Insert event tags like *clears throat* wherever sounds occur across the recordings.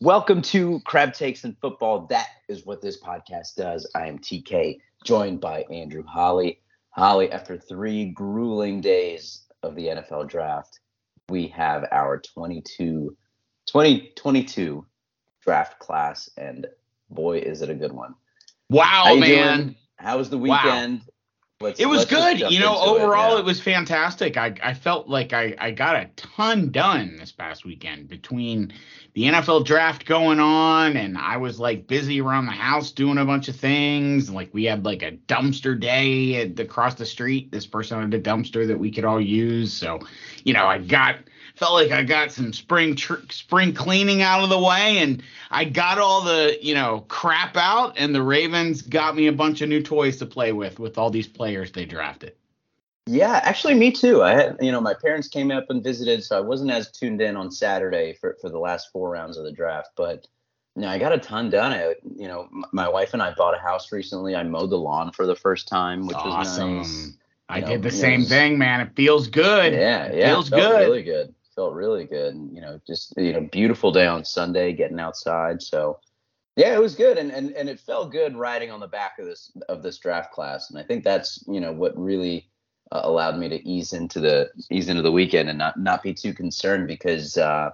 Welcome to Crab Takes and Football. That is what this podcast does. I am TK, joined by Andrew Holly. Holly, after three grueling days of the NFL draft, we have our 22, 2022 draft class, and boy, is it a good one. Wow, man. Doing? How was the weekend? Wow. Let's, it was good. You know, overall, it, yeah. it, was fantastic. I, I felt like I, I got a ton done this past weekend between the NFL draft going on, and I was like busy around the house doing a bunch of things. Like we had like a dumpster day at, across the street. This person had a dumpster that we could all use. So, you know, I got felt like I got some spring tr- spring cleaning out of the way, and I got all the you know crap out, and the Ravens got me a bunch of new toys to play with with all these players they drafted. Yeah, actually, me too. I had, you know, my parents came up and visited, so I wasn't as tuned in on Saturday for for the last four rounds of the draft. But you know, I got a ton done. I, you know, my wife and I bought a house recently. I mowed the lawn for the first time, which awesome. was nice. I know, did the same was, thing, man. It feels good. Yeah, yeah, feels good. Really good felt really good. And, you know, just you know, beautiful day on Sunday, getting outside. So yeah, it was good, and and and it felt good riding on the back of this of this draft class. And I think that's you know what really uh, allowed me to ease into the ease into the weekend and not not be too concerned because uh,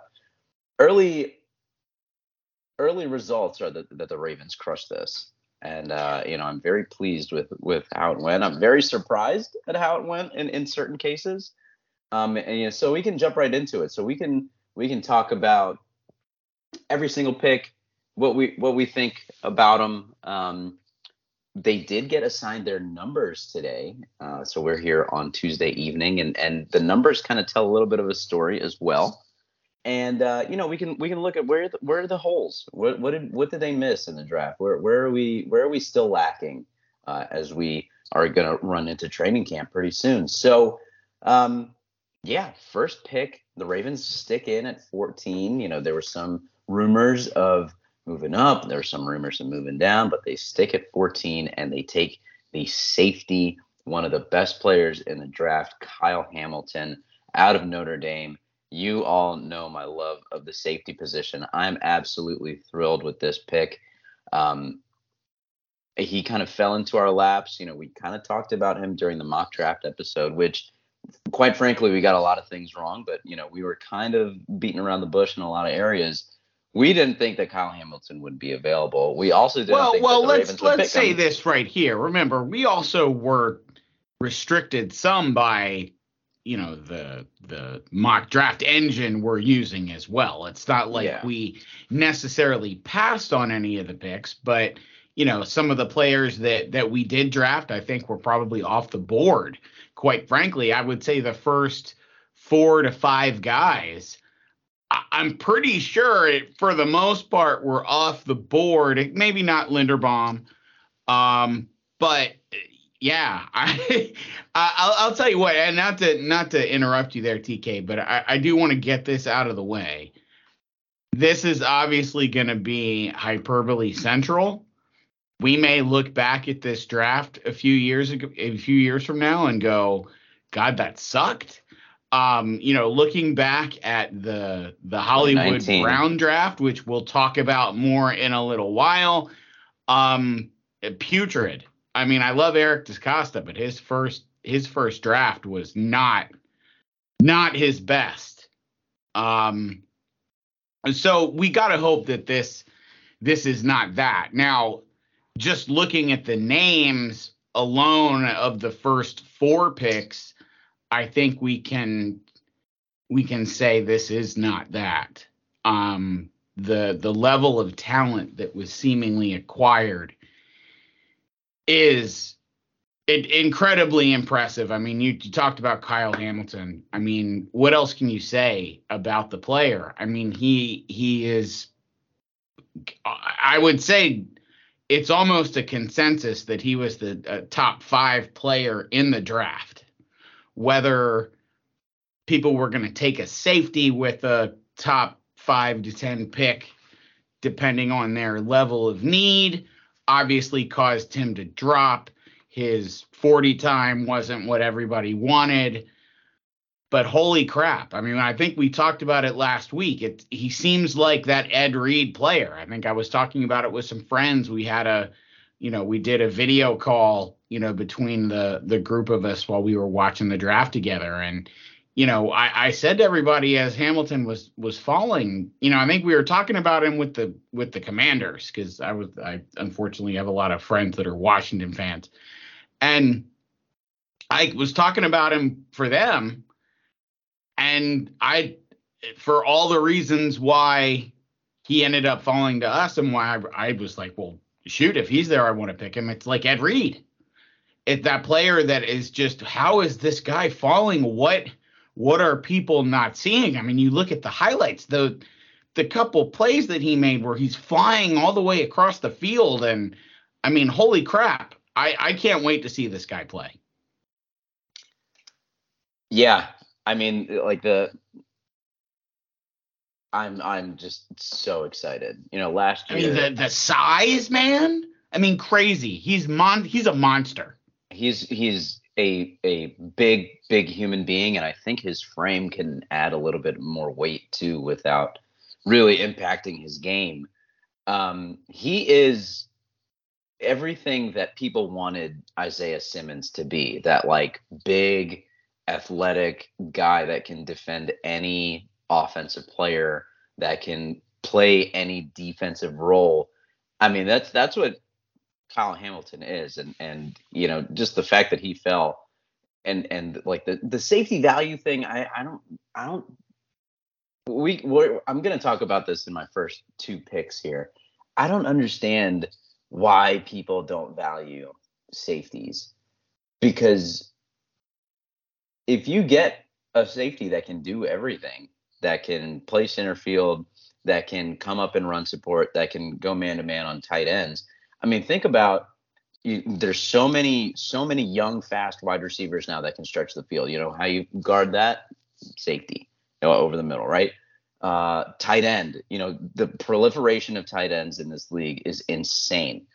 early early results are that, that the Ravens crushed this. And uh, you know, I'm very pleased with with how it went. I'm very surprised at how it went in, in certain cases. Um, and you know, so we can jump right into it. So we can we can talk about every single pick, what we what we think about them. Um, they did get assigned their numbers today, uh, so we're here on Tuesday evening, and and the numbers kind of tell a little bit of a story as well. And uh, you know, we can we can look at where the, where are the holes? What what did what did they miss in the draft? Where where are we where are we still lacking uh, as we are going to run into training camp pretty soon? So um, yeah, first pick, the Ravens stick in at 14. You know, there were some rumors of moving up, there were some rumors of moving down, but they stick at 14 and they take the safety, one of the best players in the draft, Kyle Hamilton, out of Notre Dame. You all know my love of the safety position. I'm absolutely thrilled with this pick. Um, he kind of fell into our laps. You know, we kind of talked about him during the mock draft episode, which quite frankly, we got a lot of things wrong, but you know, we were kind of beating around the bush in a lot of areas. We didn't think that Kyle Hamilton would be available. We also didn't well, think well, let's Ravens let's say him. this right here. Remember, we also were restricted some by you know the the mock draft engine we're using as well. It's not like Yeah. we necessarily passed on any of the picks, but you know some of the players that that we did draft, I think were probably off the board quite frankly, I would say the first four to five guys, I- am pretty sure it, for the most part we're off the board. Maybe not Linderbaum, um, but yeah, *laughs* I, I'll, I'll, tell you what, and not to not to interrupt you there, TK, but I, I do want to get this out of the way. This is obviously going to be hyperbole central we may look back at this draft a few years ago, a few years from now, and go, "God, that sucked." Um, you know, looking back at the the Hollywood 19. Brown draft, which we'll talk about more in a little while, um, putrid. I mean, I love Eric DeCosta, but his first his first draft was not not his best. Um, so we got to hope that this this is not that. Now, just looking at the names alone of the first four picks, I think we can we can say this is not that. Um, the the level of talent that was seemingly acquired is it, incredibly impressive. I mean, you, you talked about Kyle Hamilton. I mean, what else can you say about the player? I mean, he he is. I would say it's almost a consensus that he was the uh, top five player in the draft. Whether people were going to take a safety with a top five to 10 pick, depending on their level of need, obviously caused him to drop. His 40 time wasn't what everybody wanted. But holy crap. I mean, I think we talked about it last week. It he seems like that Ed Reed player. I think I was talking about it with some friends. We had a you know, we did a video call, you know, between the the group of us while we were watching the draft together and you know, I, I said to everybody as Hamilton was was falling, you know, I think we were talking about him with the with the Commanders because I was I unfortunately have a lot of friends that are Washington fans, and I was talking about him for them, and I, for all the reasons why he ended up falling to us and why I, I was like, well, shoot, if he's there, I want to pick him. It's like Ed Reed. It's that player that is just, how is this guy falling? What, what are people not seeing? I mean, you look at the highlights, the, the couple plays that he made where he's flying all the way across the field. And I mean, holy crap. I, I can't wait to see this guy play. Yeah, I mean, like the I'm I'm just so excited. You know, last year. I mean, the the size, man. I mean, crazy. He's mon. He's a monster. He's he's a a big big human being, and I think his frame can add a little bit more weight too, without really impacting his game. Um, he is everything that people wanted Isaiah Simmons to be. That like big athletic guy that can defend any offensive player that can play any defensive role. I mean, that's that's what Kyle Hamilton is, and and you know just the fact that he fell, and and like the the safety value thing. I I don't I don't. We we're, I'm to talk about this in my first two picks here. I don't understand why people don't value safeties because if you get a safety that can do everything, that can play center field, that can come up and run support, that can go man to man on tight ends. I mean, think about you, there's so many so many young fast wide receivers now that can stretch the field. You know how you guard that safety you know, over the middle, right? Uh, tight end. You know the proliferation of tight ends in this league is insane,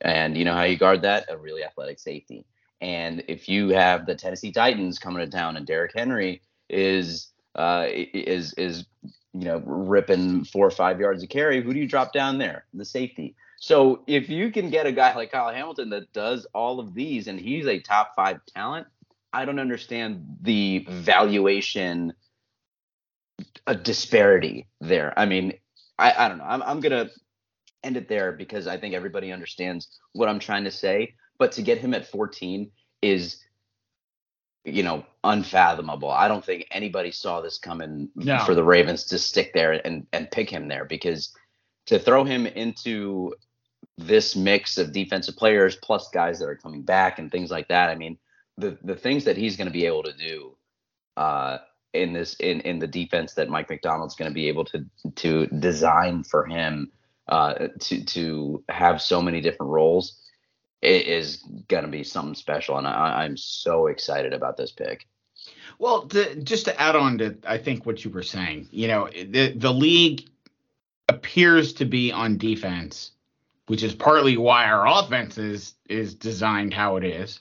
and you know how you guard that a really athletic safety. And if you have the Tennessee Titans coming to town and Derrick Henry is uh, is is you know ripping four or five yards of carry, who do you drop down there? The safety. So if you can get a guy like Kyle Hamilton that does all of these and he's a top five talent, I don't understand the valuation a disparity there. I mean, I, I don't know. I'm, I'm gonna end it there because I think everybody understands what I'm trying to say but to get him at 14 is you know unfathomable. I don't think anybody saw this coming no. for the Ravens to stick there and and pick him there because to throw him into this mix of defensive players plus guys that are coming back and things like that. I mean, the the things that he's going to be able to do uh, in this in in the defense that Mike Macdonald's going to be able to to design for him uh, to to have so many different roles is going to be something special, and I, I'm so excited about this pick. Well, to, just to add on to I think what you were saying, you know, the the league appears to be on defense, which is partly why our offense is is designed how it is.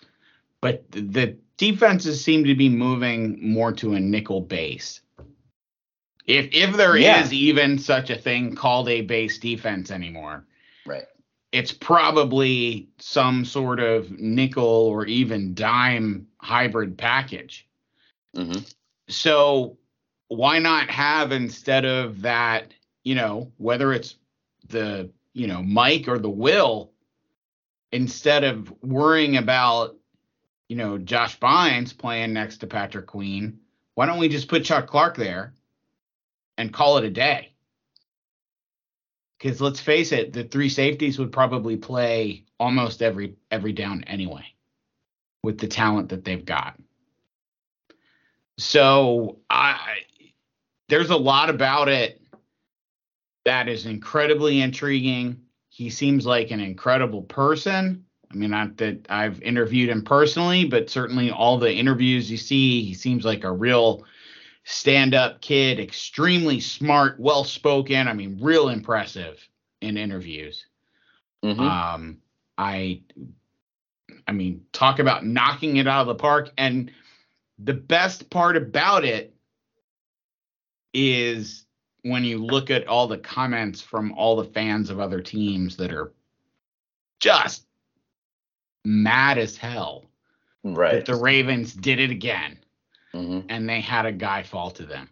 But the defenses seem to be moving more to a nickel base. If if there yeah. is even such a thing called a base defense anymore. Right it's probably some sort of nickel or even dime hybrid package. Mm-hmm. So why not have instead of that, you know, whether it's the, you know, Mike or the Will, instead of worrying about, you know, Josh Bynes playing next to Patrick Queen, why don't we just put Chuck Clark there and call it a day? Because let's face it, the three safeties would probably play almost every every down anyway, with the talent that they've got. So I there's a lot about it that is incredibly intriguing. He seems like an incredible person. I mean, not that I've interviewed him personally, but certainly all the interviews you see, he seems like a real stand up kid, extremely smart, well spoken. I mean, real impressive in interviews. Mm-hmm. Um, I, I mean, talk about knocking it out of the park. And the best part about it is when you look at all the comments from all the fans of other teams that are just mad as hell right that the Ravens did it again mm-hmm. and they had a guy fall to them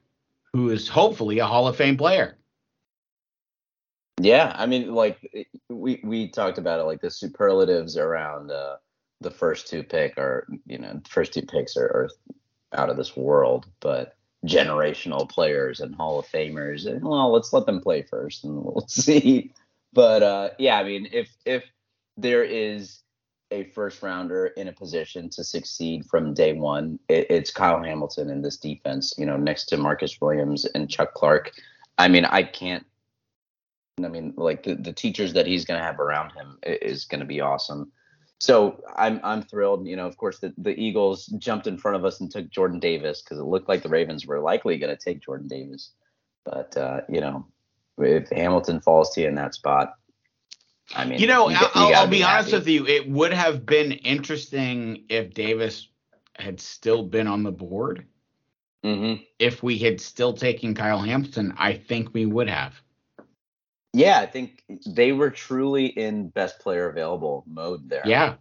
who is hopefully a Hall of Fame player. Yeah, I mean, like we we talked about it, like the superlatives around uh, the first two pick are, you know, first two picks are, are out of this world, but generational players and Hall of Famers, and well, let's let them play first, and we'll *laughs* see. But uh, yeah, I mean, if if there is a first rounder in a position to succeed from day one, it, it's Kyle Hamilton in this defense. You know, next to Marcus Williams and Chuck Clark. I mean, I can't I mean, like the, the teachers that he's going to have around him is going to be awesome. So I'm I'm thrilled. You know, of course, the, the Eagles jumped in front of us and took Jordan Davis because it looked like the Ravens were likely going to take Jordan Davis. But uh, you know, if Hamilton falls to you in that spot, I mean, you know, you, I'll, you I'll be, be honest with you. It would have been interesting if Davis had still been on the board. Mm-hmm. If we had still taken Kyle Hampton, I think we would have. Yeah, I think they were truly in best player available mode there. Yeah.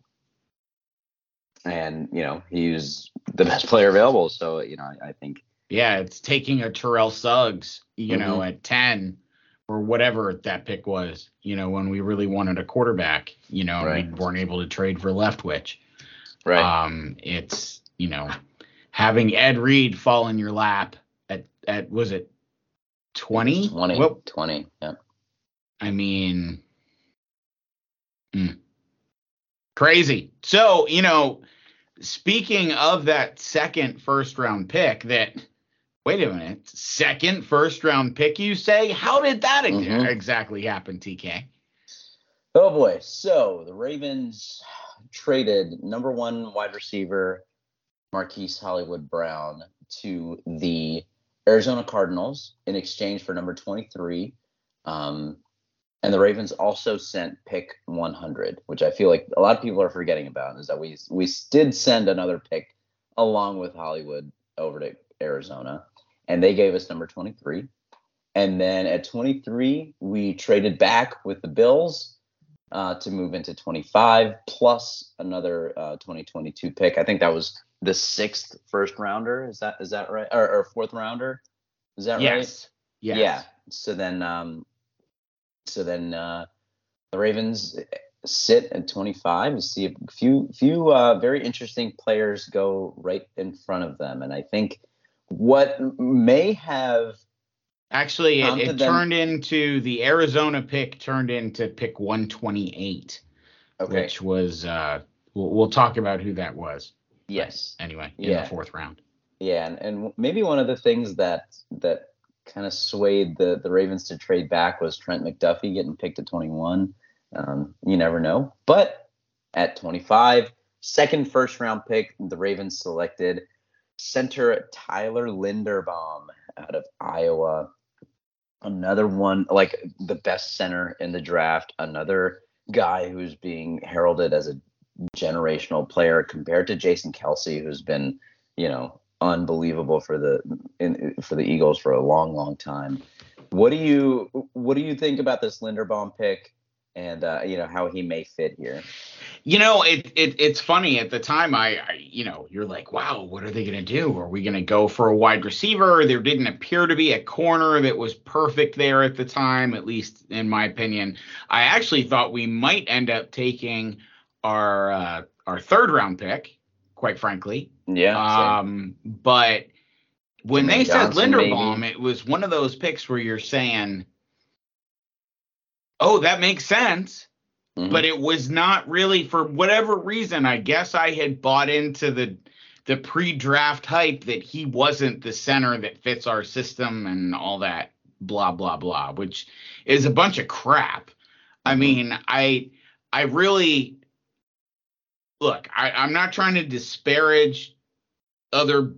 And, you know, he's the best player available. So, you know, I, I think. Yeah, it's taking a Terrell Suggs, you mm-hmm. know, at 10 or whatever that pick was, you know, when we really wanted a quarterback, you know, right. we weren't able to trade for Leftwich. Right. Um, it's, you know, having Ed Reed fall in your lap at, at was it 20? 20. Well, 20. Yeah. I mean, mm, crazy. So, you know, speaking of that second first round pick, that, wait a minute, second first round pick, you say? How did that mm-hmm. exactly happen, TK? Oh boy. So the Ravens traded number one wide receiver Marquise Hollywood Brown to the Arizona Cardinals in exchange for number 23 um, and the Ravens also sent pick 100, which I feel like a lot of people are forgetting about, is that we we did send another pick along with Hollywood over to Arizona, and they gave us number 23. And then at 23, we traded back with the Bills uh, to move into 25, plus another uh, 2022 pick. I think that was the sixth first rounder. Is that is that right? Or, or fourth rounder? Is that yes. right? Yes. Yeah. So then um, so then uh, the Ravens sit at 25. You see a few few uh, very interesting players go right in front of them, and I think what may have actually it, it turned into the Arizona pick turned into pick 128, okay. which was uh, we'll, we'll talk about who that was. Yes. But anyway, in yeah. the fourth round. Yeah, and, and maybe one of the things that that kind of swayed the the Ravens to trade back was Trent McDuffie getting picked at 21. Um, you never know, but at 25, second first round pick, the Ravens selected center Tyler Linderbaum out of Iowa. Another one, like the best center in the draft. Another guy who's being heralded as a generational player compared to Jason Kelce, who's been, you know, unbelievable for the in, for the Eagles for a long, long time. What do you what do you think about this Linderbaum pick, and uh, you know how he may fit here? You know, it, it it's funny at the time. I, I you know you're like, wow, what are they going to do? Are we going to go for a wide receiver? There didn't appear to be a corner that was perfect there at the time, at least in my opinion. I actually thought we might end up taking our uh, our third round pick, quite frankly, yeah. Um, but when they Johnson, said Linderbaum, maybe. it was one of those picks where you're saying, "Oh, that makes sense." Mm-hmm. But it was not really for whatever reason. I guess I had bought into the the pre-draft hype that he wasn't the center that fits our system and all that blah blah blah, which is a bunch of crap. I mm-hmm. mean, I I really look, I, I'm not trying to disparage other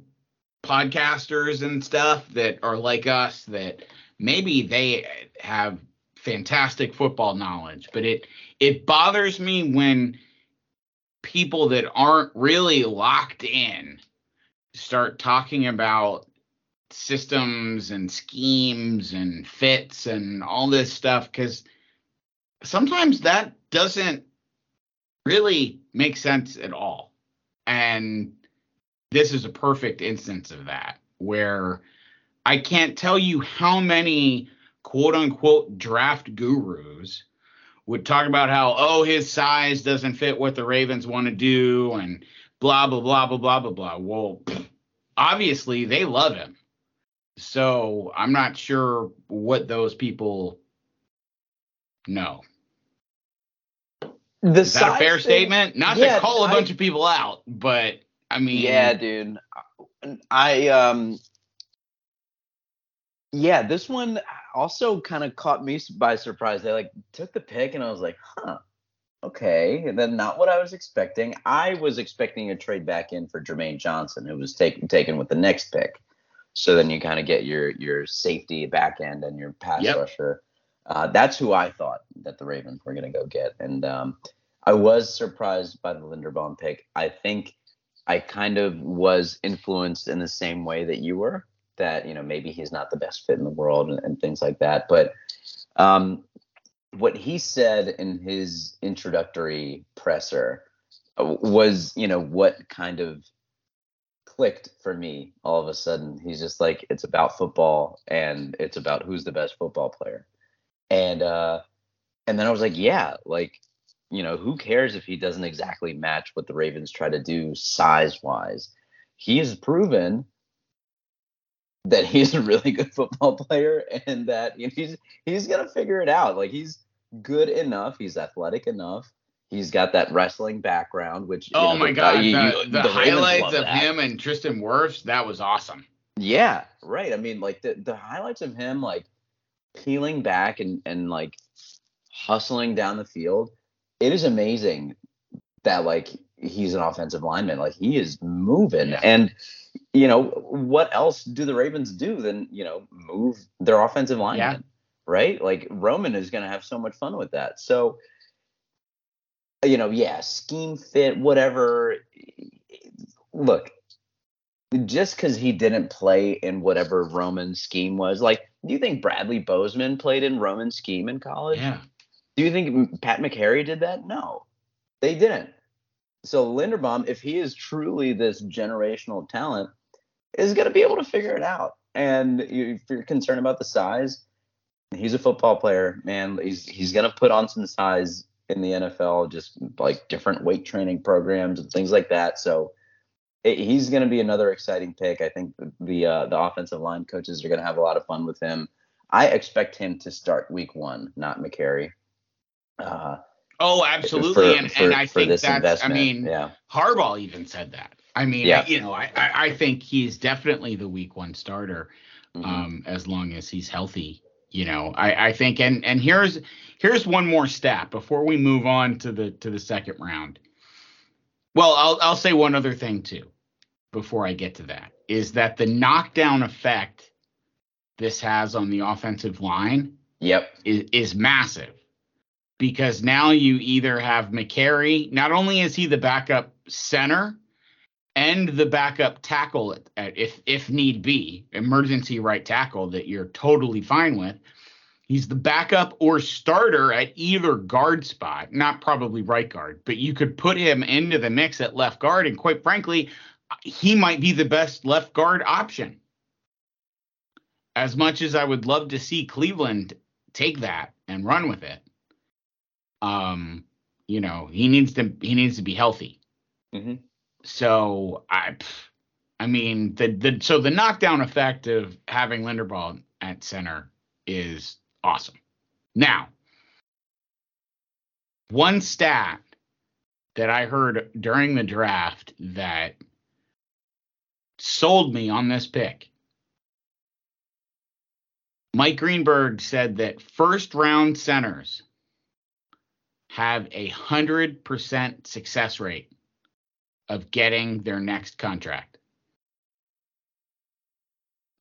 podcasters and stuff that are like us that maybe they have fantastic football knowledge, but it it bothers me when people that aren't really locked in start talking about systems and schemes and fits and all this stuff because sometimes that doesn't really make sense at all. And this is a perfect instance of that where I can't tell you how many quote unquote draft gurus would talk about how, oh, his size doesn't fit what the Ravens want to do and blah, blah, blah, blah, blah, blah, blah. Well, obviously they love him. So I'm not sure what those people know. The Is that a fair thing, statement? Not yeah, to call a I, bunch of people out, but I mean, yeah, dude. I um, yeah, this one also kind of caught me by surprise. They like took the pick, and I was like, huh, okay. And then not what I was expecting. I was expecting a trade back in for Jermaine Johnson, who was taken taken with the next pick. So then you kind of get your your safety back end and your pass yep. rusher. Uh, that's who I thought that the Ravens were going to go get, and um, I was surprised by the Linderbaum pick. I think I kind of was influenced in the same way that you were. That you know maybe he's not the best fit in the world and, and things like that. But um, what he said in his introductory presser uh, was you know what kind of clicked for me all of a sudden. He's just like it's about football and it's about who's the best football player. And uh and then I was like, yeah, like you know, who cares if he doesn't exactly match what the Ravens try to do size wise? He has proven that he's a really good *laughs* football player and that you know, he's he's gonna figure it out. Like he's good enough, he's athletic enough. He's got that wrestling background, which oh know, my god, you, the, the, the highlights of that. him and Tristan Wirfs, that was awesome. Yeah, right. I mean, like the the highlights of him like peeling back and and like hustling down the field it is amazing that like he's an offensive lineman. Like he is moving. Yeah. And you know, what else do the Ravens do than, you know, move their offensive lineman? Yeah. Right? Like Roman is gonna have so much fun with that. So you know, yeah, scheme fit, whatever. Look, just because he didn't play in whatever Roman scheme was, like, do you think Bradley Bozeman played in Roman scheme in college? Yeah. Do you think Pat Mekari did that? No, they didn't. So Linderbaum, if he is truly this generational talent, is going to be able to figure it out. And if you're concerned about the size, he's a football player, man. He's he's going to put on some size in the NFL, just like different weight training programs and things like that. So it, he's going to be another exciting pick. I think the uh, the offensive line coaches are going to have a lot of fun with him. I expect him to start week one, not Mekari. Uh, oh, absolutely, for, and for, and I think that's. Investment. I mean, yeah. Harbaugh even said that. I mean, yeah. you know, I, I think he's definitely the week one starter, mm-hmm. um, as long as he's healthy. You know, I, I think, and and here's here's one more stat before we move on to the to the second round. Well, I'll I'll say one other thing too, before I get to that, is that the knockdown effect this has on the offensive line, yep, is, is massive because now you either have Mekari, not only is he the backup center and the backup tackle at, at, if if need be, emergency right tackle that you're totally fine with. He's the backup or starter at either guard spot, not probably right guard, but you could put him into the mix at left guard. And quite frankly, he might be the best left guard option. As much as I would love to see Cleveland take that and run with it, um, you know, he needs to he needs to be healthy. Mm-hmm. So I, I mean, the the so the knockdown effect of having Linderbaum at center is awesome. Now, one stat that I heard during the draft that sold me on this pick. Mike Greenberg said that first round centers have a hundred percent success rate of getting their next contract.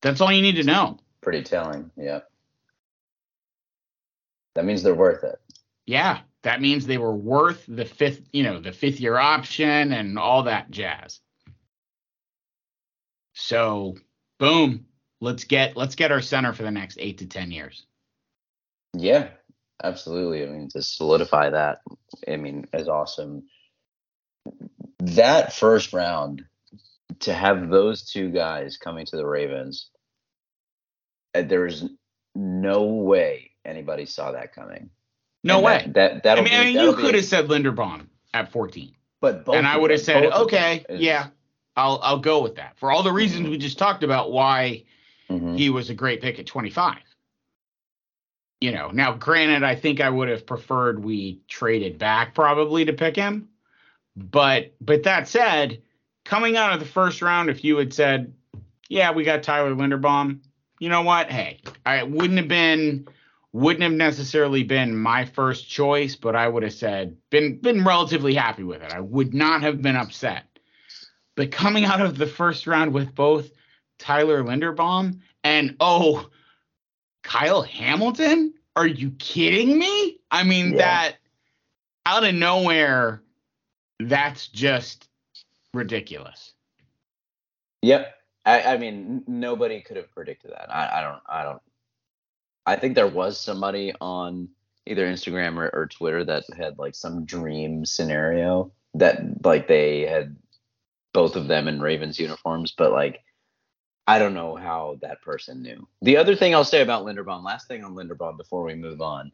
That's all you need to know. Pretty telling, yeah. That means they're worth it. Yeah, that means they were worth the fifth, you know, the fifth year option and all that jazz. So, boom, let's get let's get our center for the next eight to ten years. Yeah, absolutely. I mean, to solidify that, I mean, as awesome. That first round, to have those two guys coming to the Ravens, uh, there's no way anybody saw that coming. No And way. That, that I mean, be, I mean you be- could have said Linderbaum at 14, but both and I would have said, both of them okay, is- yeah, I'll I'll go with that for all the reasons Mhm. we just talked about. Why Mhm. he was a great pick at 25. You know, now granted, I think I would have preferred we traded back probably to pick him. But but that said, coming out of the first round, if you had said, Yeah, we got Tyler Linderbaum, you know what? Hey, I wouldn't have been wouldn't have necessarily been my first choice, but I would have said been been relatively happy with it. I would not have been upset. But coming out of the first round with both Tyler Linderbaum and oh, Kyle Hamilton? Are you kidding me? I mean Yeah. that out of nowhere, that's just ridiculous. Yep. I, I mean, nobody could have predicted that. I, I don't. I don't. I think there was somebody on either Instagram or, or Twitter that had like some dream scenario that like they had both of them in Ravens uniforms, but like I don't know how that person knew. The other thing I'll say about Linderbaum, last thing on Linderbaum before we move on,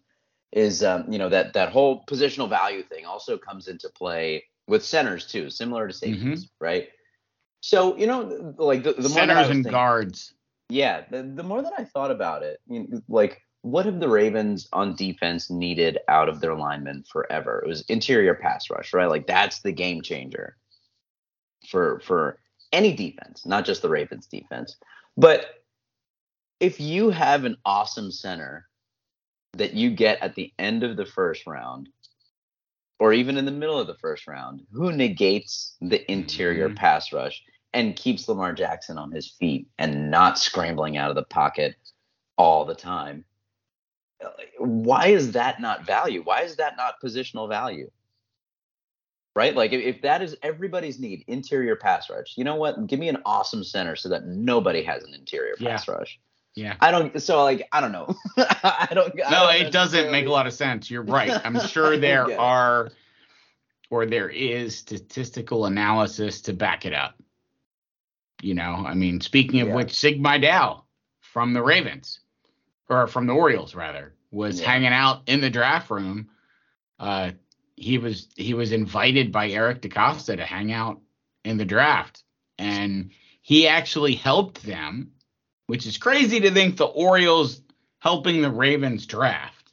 is um, you know that that whole positional value thing also comes into play with centers too, similar to mm-hmm. safeties, right? So you know, like the, the more Centers and thinking- guards. yeah, the, the more that I thought about it, you know, like what have the Ravens on defense needed out of their linemen forever? It was interior pass rush, right? Like that's the game changer for for any defense, not just the Ravens defense. But if you have an awesome center that you get at the end of the first round or even in the middle of the first round, who negates the interior Mhm. pass rush and keeps Lamar Jackson on his feet and not scrambling out of the pocket all the time. Why is that not value? Why is that not positional value? Right? Like if, if that is everybody's need, interior pass rush, you know what? Give me an awesome center so that nobody has an interior Yeah. pass rush. Yeah. I don't so like I don't know. *laughs* I don't I No, don't it doesn't make a lot of sense. You're right. I'm *laughs* sure there are or there is statistical analysis to back it up. You know, I mean, speaking of Yeah. which, Sig Mejdal from the Ravens, or from the Orioles rather, was Yeah. hanging out in the draft room. Uh, he was he was invited by Eric DeCosta to hang out in the draft, and he actually helped them, which is crazy to think the Orioles helping the Ravens draft.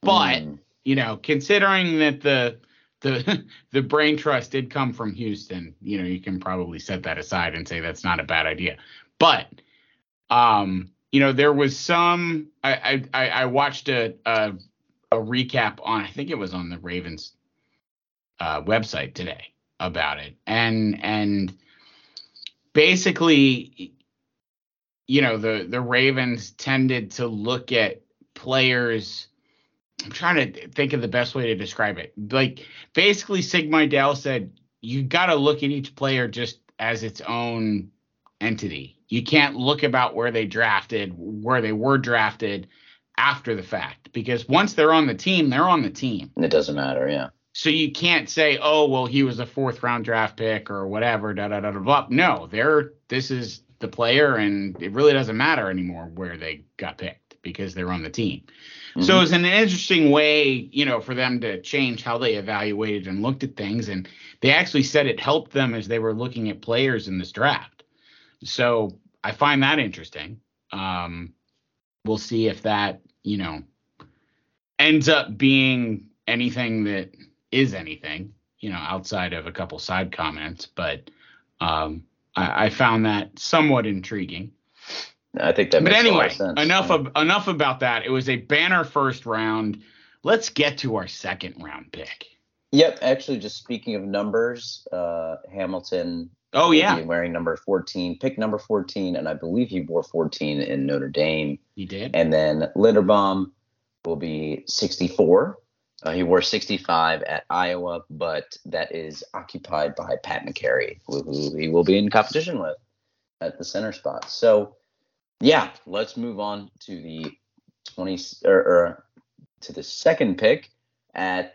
But Mm, you know, considering that the the *laughs* the brain trust did come from Houston, you know, you can probably set that aside and say that's not a bad idea. But um, you know, there was some I I, I watched a, a a recap on I think it was on the Ravens uh, website today about it, and and basically, you know, the the Ravens tended to look at players. I'm trying to think of the best way to describe it. Like basically, Sig Mejdal said you got to look at each player just as its own entity. You can't look about where they drafted, where they were drafted after the fact, because once they're on the team, they're on the team. it doesn't matter, yeah. So you can't say, oh, well, he was a fourth round draft pick or whatever, da da da da blah. No, they're this is the player, and it really doesn't matter anymore where they got picked because they're on the team. So Mhm. it's an interesting way, you know, for them to change how they evaluated and looked at things. And they actually said it helped them as they were looking at players in this draft. So I find that interesting. Um, we'll see if that, you know, ends up being anything that is anything, you know, outside of a couple side comments. But um, I, I found that somewhat intriguing I think that but makes a lot anyway, of sense. enough yeah. of enough about that. It was a banner first round. Let's get to our second round pick. Yep, actually, just speaking of numbers, uh, Hamilton. Oh yeah, be wearing number 14, pick number 14, and I believe he wore 14 in Notre Dame. he did. And then Linderbaum will be 64. Uh, he wore 65 at Iowa, but that is occupied by Pat Mekari, who, who he will be in competition with. at the center spot. So yeah, let's move on to the 20 or, or to the second pick at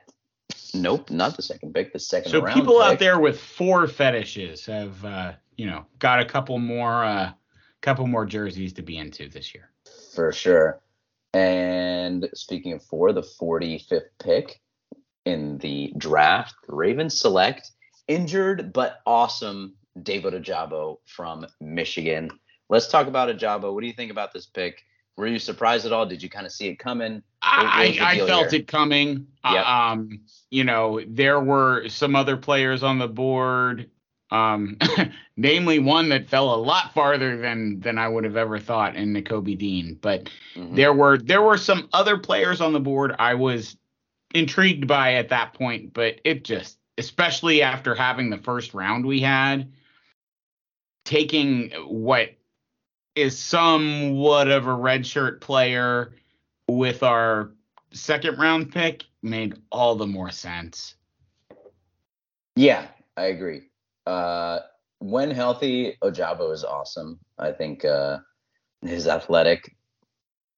nope, not the second pick, the second so people pick. out there with four fetishes have uh, you know got a couple more uh couple more jerseys to be into this year. For sure. And speaking of four, the 45th pick in the draft, the Ravens select injured but awesome David Ojabo from Michigan. Let's talk about Ojabo. What do you think about this pick? Were you surprised at all? Did you kind of see it coming? I, I felt here? it coming. Yep. Um, you know, there were some other players on the board, um, *laughs* namely one that fell a lot farther than than I would have ever thought in Nakobe Dean. But mm-hmm. there were there were some other players on the board I was intrigued by at that point, but it just, especially after having the first round we had, taking what is somewhat of a redshirt player with our second round pick made all the more sense. Yeah, I agree. Uh, when healthy, Ojabo is awesome. I think uh, his athletic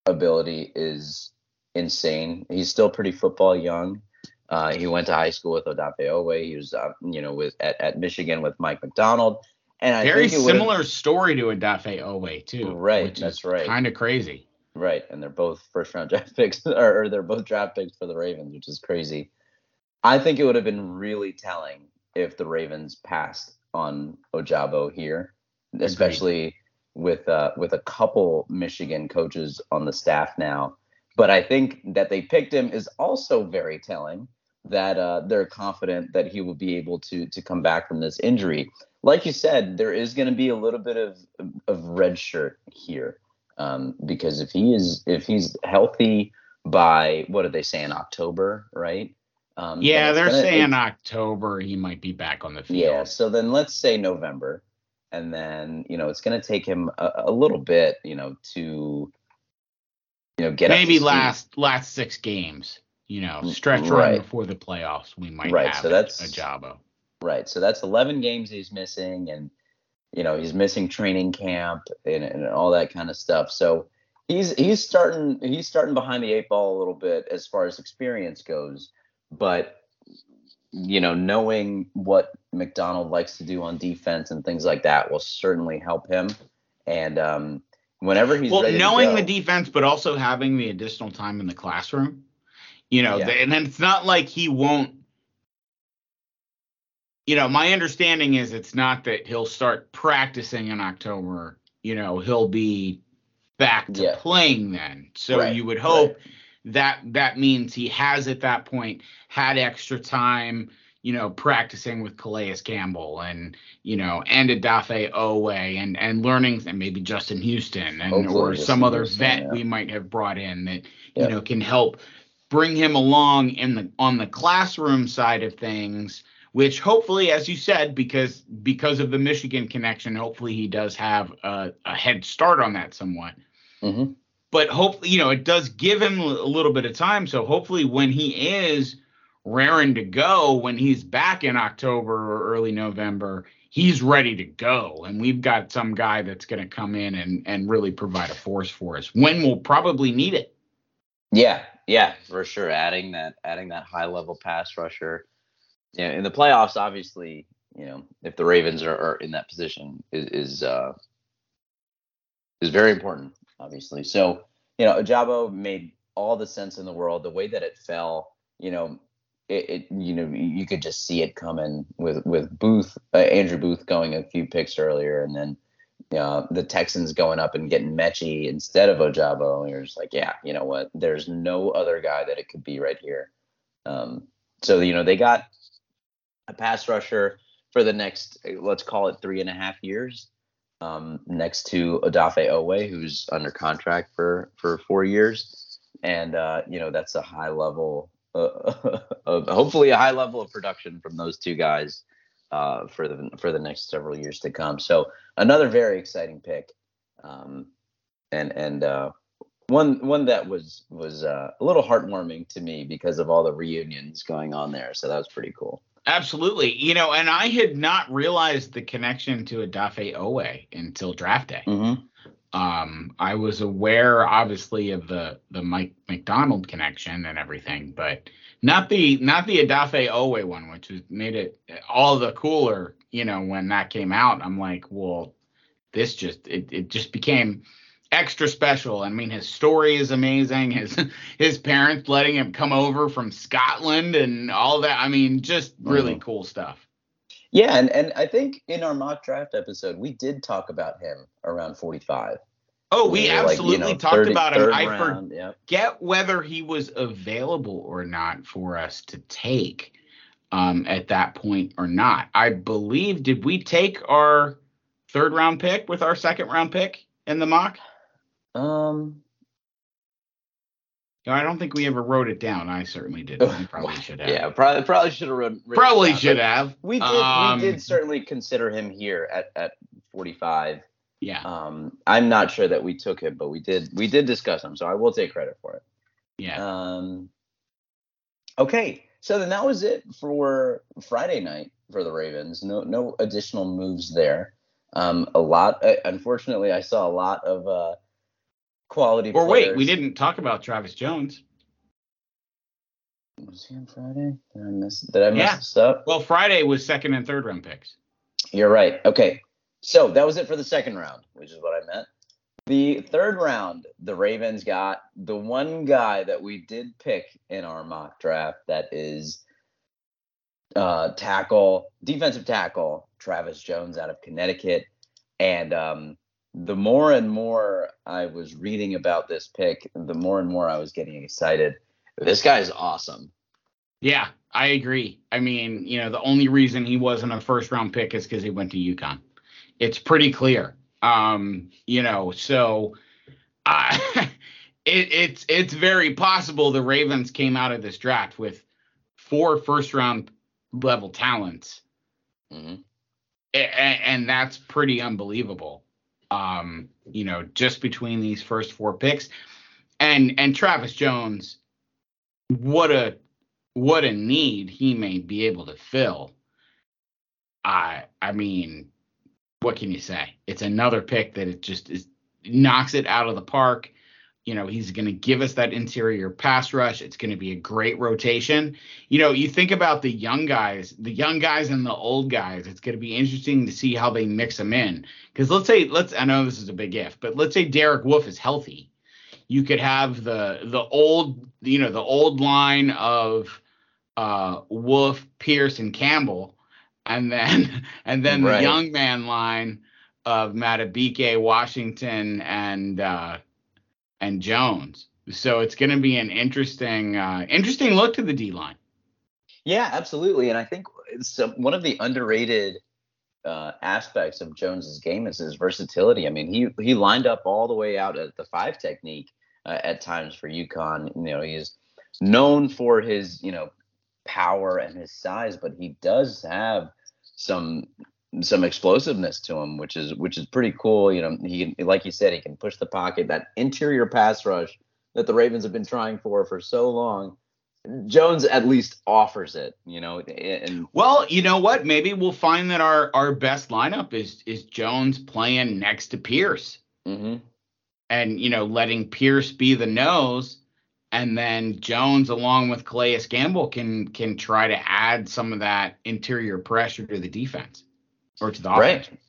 ability is insane. He's still pretty football young. Uh, he went to high school with Odafe Oweh. He was, uh, you know, with at, at Michigan with Mike Macdonald. And I very similar story to Odafe Oweh too. Right, that's right. Kind of crazy. Right, and they're both first round *laughs* draft picks, or, or they're both draft picks for the Ravens, which is crazy. I think it would have been really telling if the Ravens passed on Ojabo here, especially Agreed. with uh, with a couple Michigan coaches on the staff now. But I think that they picked him is also very telling that uh, they're confident that he will be able to to come back from this injury. Like you said, there is going to be a little bit of of red shirt here um, because if he is if he's healthy by what did they say in October, right? Um, yeah, they're gonna, saying October he might be back on the field. Yeah, so then let's say November, and then you know it's going to take him a, a, little bit, you know, to you know get maybe last last six games you know, mm, stretch right. run before the playoffs, we might right. have so that's, Ojabo. Right. So that's 11 games he's missing, and you know he's missing training camp and, and all that kind of stuff. So he's he's starting he's starting behind the eight ball a little bit as far as experience goes, but you know knowing what Macdonald likes to do on defense and things like that will certainly help him. And um, whenever he's well, knowing go, the defense, but also having the additional time in the classroom you know, yeah. and then it's not like he won't. You know, my understanding is it's not that he'll start practicing in October. You know, he'll be back to yeah. playing then. So right. you would hope right. That that means he has at that point had extra time you know, practicing with Calais Campbell and, you know, and Odafe Oweh and and learning and maybe Justin Houston and Hopefully or some other Houston, vet yeah. we might have brought in that, you know, can help bring him along in the on the classroom side of things which hopefully as you said because because of the michigan connection hopefully he does have a, a head start on that somewhat mm-hmm. But hopefully you know it does give him a little bit of time. So hopefully when he is raring to go when he's back in october or early november he's ready to go. And we've got some guy that's going to come in and and really provide a force for us. When we'll probably need it. Yeah yeah, for sure. Adding that adding that high level pass rusher. You know, in the playoffs, obviously, you know, if the Ravens are, are in that position is is uh is very important, obviously. So, you know, Ojabo made all the sense in the world. The way that it fell, you know, it, it you know, you could just see it coming with with Booth, uh, Andrew Booth going a few picks earlier, and then uh, the Texans going up and getting Metchie instead of Ojabo. And you're just like, yeah, you know what? There's no other guy that it could be right here. Um, so, you know, they got a pass rusher for the next, let's call it three and a half years, um, next to Odafe Oweh, who's under contract for, for four years. And, uh, you know, that's a high level, uh, *laughs* of, hopefully a high level of production from those two guys uh, for the for the next several years to come. So another very exciting pick, um, and and uh, one one that was was uh, a little heartwarming to me because of all the reunions going on there. So that was pretty cool. Absolutely. You know, and I had not realized the connection to Odafe Oweh until draft day. Mm-hmm. Um, I was aware, obviously, of the the Mike Macdonald connection and everything, but not the not the Odafe Oweh one, which was made it all the cooler. You know, when that came out, I'm like, well, this just it it just became extra special. I mean, his story is amazing. *laughs* His his parents letting him come over from Scotland and all that. I mean, just really mm. cool stuff. Yeah, and, and I think in our mock draft episode, we did talk about him around 45. Oh, we absolutely like, you know, talked 30, about him. I round, forget yep. whether he was available or not for us to take um, at that point or not. I believe, did we take our third round pick with our second round pick in the mock? Um, I don't think we ever wrote it down. I certainly didn't. We *laughs* probably should have. Yeah, probably probably should have written. Probably should have. We did. Um, we did certainly consider him here at at 45. Yeah. Um, I'm not sure that we took him, but we did. We did discuss him, so I will take credit for it. Yeah. Um. Okay, so then that was it for Friday night for the Ravens. No, no additional moves there. Um, a lot. Uh, unfortunately, I saw a lot of uh quality. Or players. wait, we didn't talk about Travis Jones. Was he on Friday? Did I miss? Did I miss yeah. this up? Well, Friday was second and third round picks. You're right. Okay, so that was it for the second round, which is what I meant. The third round, the Ravens got the one guy that we did pick in our mock draft that is uh, tackle, defensive tackle, Travis Jones out of Connecticut. And um, the more and more I was reading about this pick, the more and more I was getting excited. This guy is awesome. Yeah, I agree. I mean, you know, the only reason he wasn't a first round pick is because he went to UConn. It's pretty clear. Um, you know, so uh, *laughs* it, it's it's very possible the Ravens came out of this draft with four first round level talents. Mm-hmm. And, and that's pretty unbelievable um, you know, just between these first four picks. And and Travis Jones, what a what a need he may be able to fill. I I mean, what can you say? It's another pick that it just is knocks it out of the park. You know, he's going to give us that interior pass rush. It's going to be a great rotation. You know, you think about the young guys, the young guys and the old guys. It's going to be interesting to see how they mix them in. Because let's say, let's, I know this is a big if, but let's say Derek Wolfe is healthy. You could have the the old, you know, the old line of uh, Wolfe, Pierce, and Campbell, and then *laughs* and then right. the young man line of Madubuike, Washington, and uh, and Jones. So it's going to be an interesting, uh, interesting look to the D line. Yeah, absolutely. And I think one of the underrated uh, aspects of Jones's game is his versatility. I mean, he he lined up all the way out at the five technique uh, at times for UConn. You know, he's known for his you know power and his size, but he does have some some explosiveness to him, which is which is pretty cool. You know, he like you said, he can push the pocket. That interior pass rush that the Ravens have been trying for for so long. Jones at least offers it, you know. And well, you know what? Maybe we'll find that our our best lineup is is Jones playing next to Pierce, mm-hmm. and you know letting Pierce be the nose, and then Jones along with Calais Campbell can can try to add some of that interior pressure to the defense or to the offense. Right.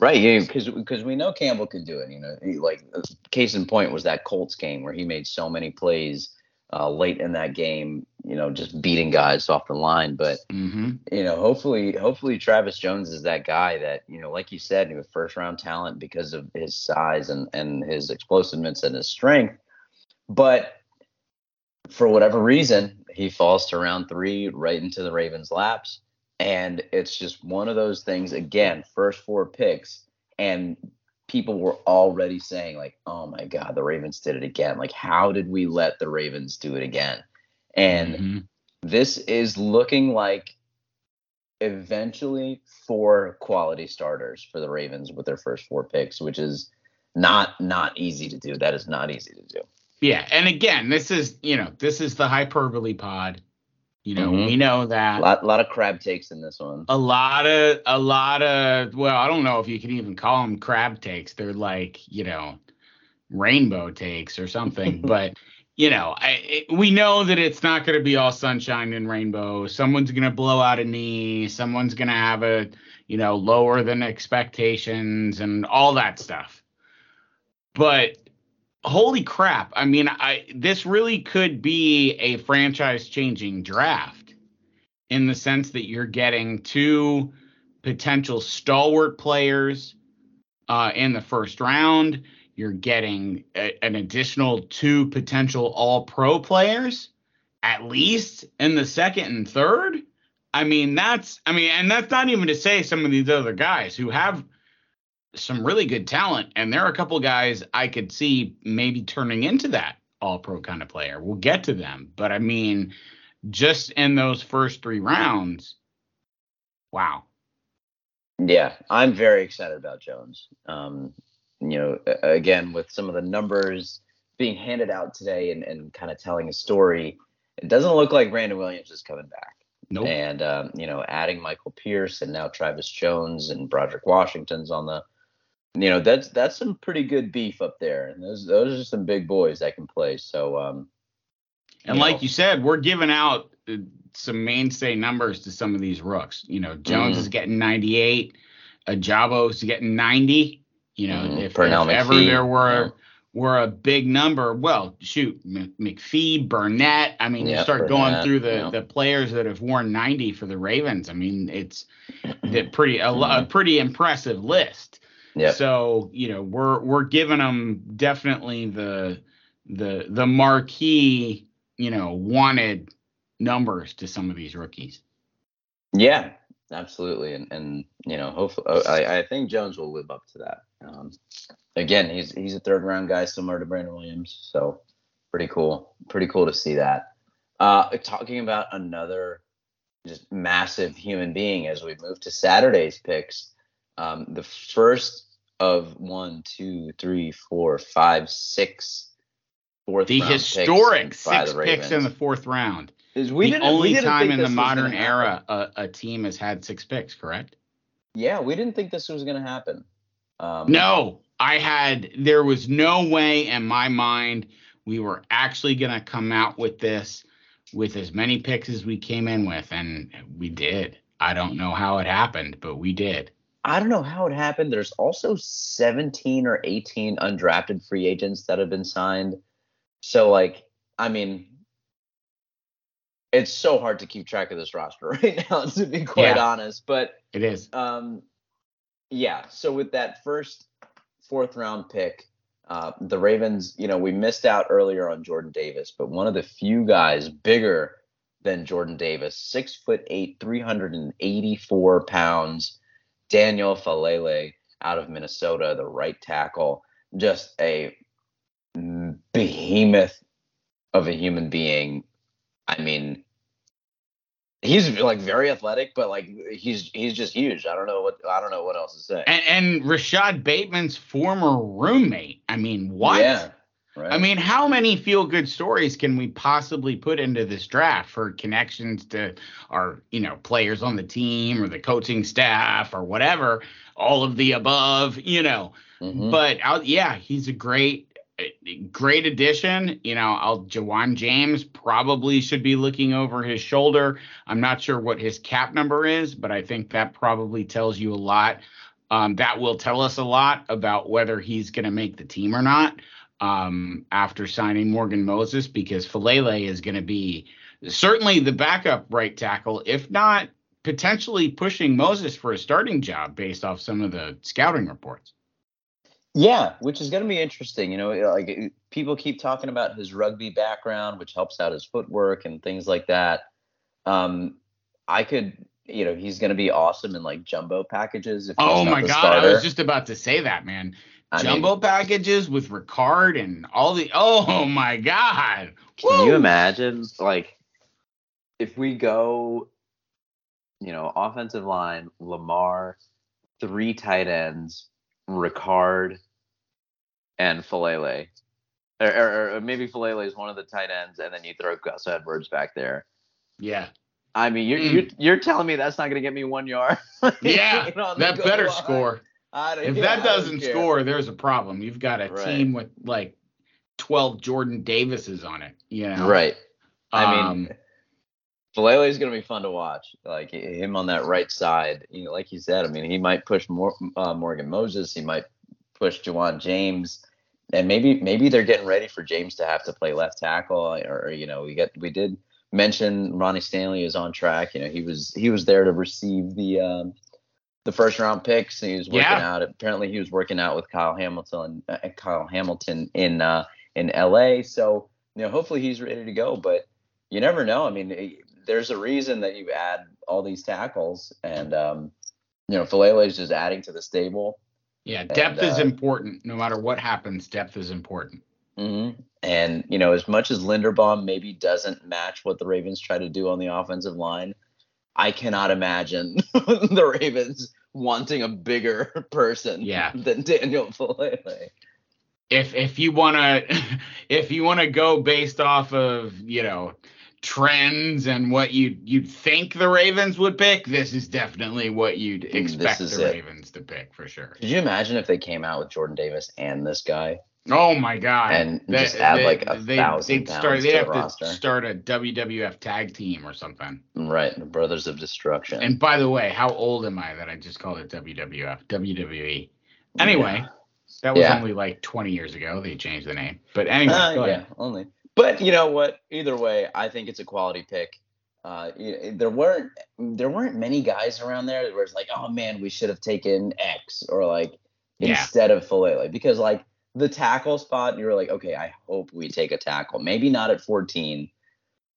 Right, yeah, because because we know Campbell could do it. You know, he, like case in point was that Colts game where he made so many plays uh, late in that game. You know, just beating guys off the line. But mm-hmm. you know, hopefully, hopefully Travis Jones is that guy that you know, like you said, he was first round talent because of his size and and his explosiveness and his strength. But for whatever reason, he falls to round three, right into the Ravens' laps and it's just one of those things, again, first four picks. And people were already saying, like, oh my God, the Ravens did it again. Like, how did we let the Ravens do it again? And mm-hmm. this is looking like eventually four quality starters for the Ravens with their first four picks, which is not not easy to do. That is not easy to do. Yeah, and again, this is you know this is the hyperbole pod You know, mm-hmm. we know that. A lot, lot of crab takes in this one. A lot of, a lot of. Well, I don't know if you can even call them crab takes. They're like, you know, rainbow takes or something. *laughs* but you know, I, it, we know that it's not going to be all sunshine and rainbow. Someone's going to blow out a knee. Someone's going to have a, you know, lower than expectations and all that stuff. But holy crap! I mean, I this really could be a franchise changing draft in the sense that you're getting two potential stalwart players uh, in the first round. You're getting a, an additional two potential all pro players, at least in the second and third. I mean, that's, I mean, and that's not even to say some of these other guys who have some really good talent. And there are a couple guys I could see maybe turning into that all pro kind of player. We'll get to them. But I mean, just in those first three rounds, wow. Yeah, I'm very excited about Jones. Um, you know, again, with some of the numbers being handed out today and, and kind of telling a story, it doesn't look like Brandon Williams is coming back. Nope. And um, you know, adding Michael Pierce and now Travis Jones and Broderick Washington's on the, you know, that's that's some pretty good beef up there, and those those are some big boys that can play. So, um, and like know. you said, we're giving out uh, some mainstay numbers to some of these rooks. You know, Jones mm-hmm. is getting 98, Ojabo's getting 90. You know, mm-hmm. if, if ever there were yeah. were a big number, well, shoot, McPhee, Burnett. I mean, yeah, you start Burnett, going through the yeah. the players that have worn 90 for the Ravens. I mean, it's *clears throat* the pretty a, mm-hmm. a pretty impressive list. Yeah. So you know, we're we're giving them definitely the the the marquee you know wanted numbers to some of these rookies. Yeah, absolutely, and and you know, hopefully, oh, I I think Jones will live up to that. Um, again, he's he's a third round guy, similar to Brandon Williams. So pretty cool. Pretty cool to see that. Uh, talking about another just massive human being as we move to Saturday's picks. Um, the first of one, two, three, four, five, six fourth the historic picks six picks in the fourth round. Is we the only we time in the modern era a, a, team has had six picks, correct? Yeah, we didn't think this was going to happen. Um, no, I had, there was no way in my mind we were actually going to come out with this with as many picks as we came in with, and we did. I don't know how it happened, but we did. I don't know how it happened. There's also 17 or 18 undrafted free agents that have been signed. So, like, I mean, it's so hard to keep track of this roster *laughs* right now, to be quite yeah, honest. But it is. Um, yeah. So with that first fourth round pick, uh, the Ravens, you know, we missed out earlier on Jordan Davis, but one of the few guys bigger than Jordan Davis, six foot eight, 384 pounds, Daniel Faalele out of Minnesota, the right tackle, just a behemoth of a human being. I mean, he's like very athletic, but like he's he's just huge. I don't know what I don't know what else to say. And, and Rashod Bateman's former roommate. I mean, what? Yeah. Right. I mean, how many feel good stories can we possibly put into this draft for connections to our, you know, players on the team or the coaching staff or whatever, all of the above, you know. Mm-hmm. But yeah, he's a great great addition. You know, I'll Ja'Wuan James probably should be looking over his shoulder. I'm not sure what his cap number is, but I think that probably tells you a lot. Um, that will tell us a lot about whether he's going to make the team or not um, after signing Morgan Moses, because Faalele is going to be certainly the backup right tackle, if not potentially pushing Moses for a starting job based off some of the scouting reports. Yeah, which is going to be interesting. You know, like people keep talking about his rugby background, which helps out his footwork and things like that. Um, I could, you know, he's going to be awesome in like jumbo packages. oh my god, starter. I was just about to say that, man. I jumbo mean, packages with Ricard and all the. Oh *laughs* my god. Can Woo! you imagine, like, if we go, you know, offensive line, Lamar, three tight ends, Ricard and Faalele. Or, or, or, maybe Faalele is one of the tight ends, and then you throw Gus Edwards back there. Yeah. I mean, you're mm. you're, you're telling me that's not going to get me one yard? *laughs* yeah, that better line. score. If yeah, that doesn't score, there's a problem. You've got a right. team with like 12 Jordan Davises on it. You know. Right. I um, mean, Faalele is going to be fun to watch. Like him on that right side. You know, like you said. I mean, he might push more uh, Morgan Moses. He might push Ja'Wuan James and maybe maybe they're getting ready for James to have to play left tackle, or, you know, we get we did mention Ronnie Stanley is on track. You know, he was he was there to receive the um, the first round picks. And he was working yeah. out. Apparently, he was working out with Kyle Hamilton. Uh, Kyle Hamilton in uh, in L.A. So you know, hopefully he's ready to go. But you never know. I mean, there's a reason that you add all these tackles, and um, you know, Faalele is just adding to the stable. Yeah, depth and, uh, is important. No matter what happens, depth is important. Mm-hmm. And you know, as much as Linderbaum maybe doesn't match what the Ravens try to do on the offensive line, I cannot imagine *laughs* the Ravens wanting a bigger *laughs* person yeah. *laughs* than Daniel Faalele. If if you wanna if you wanna go based off of you know trends and what you you'd think the Ravens would pick, this is definitely what you'd mm, expect the it. Ravens to pick for sure. Could you imagine if they came out with Jordan Davis and this guy? Oh my god! And they, just add they, like a they, thousand they'd start, They have roster. to start a WWF tag team or something. Right, the Brothers of Destruction. And by the way, how old am I that I just called it WWF? WWE. Anyway, yeah. that was yeah. only like 20 years ago. They changed the name. But anyway, uh, yeah, only. But you know what? Either way, I think it's a quality pick. Uh, there weren't there weren't many guys around there where it's like, oh man, we should have taken X or like yeah. instead of Faalele because like the tackle spot, you were like, okay, I hope we take a tackle. Maybe not at 14,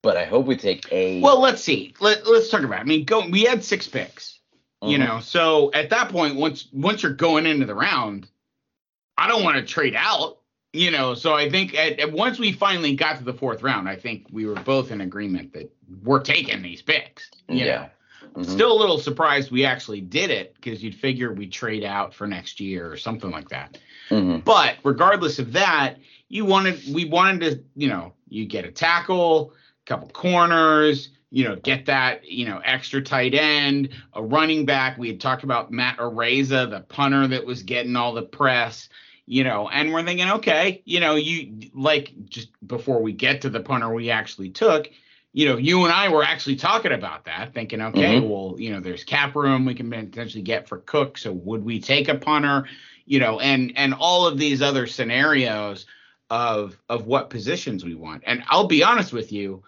but I hope we take a. Well, let's see. Let, let's talk about. It. I mean, go. We had six picks. Mm-hmm. You know, so at that point, once once you're going into the round, I don't want to trade out you know, so I think at, at, once we finally got to the fourth round, I think we were both in agreement that we're taking these picks. yeah. Mm-hmm. Still a little surprised we actually did it because you'd figure we'd trade out for next year or something like that. Mm-hmm. But regardless of that, you wanted we wanted to, you know, you get a tackle, a couple corners, you know, get that, you know, extra tight end, a running back. We had talked about Matt Araiza, the punter that was getting all the press you know, and we're thinking, okay, you know, you like just before we get to the punter we actually took, you know, you and I were actually talking about that, thinking, okay, mm-hmm. well, you know, there's cap room we can potentially get for Koch, so would we take a punter, you know, and and all of these other scenarios of of what positions we want. And I'll be honest with you,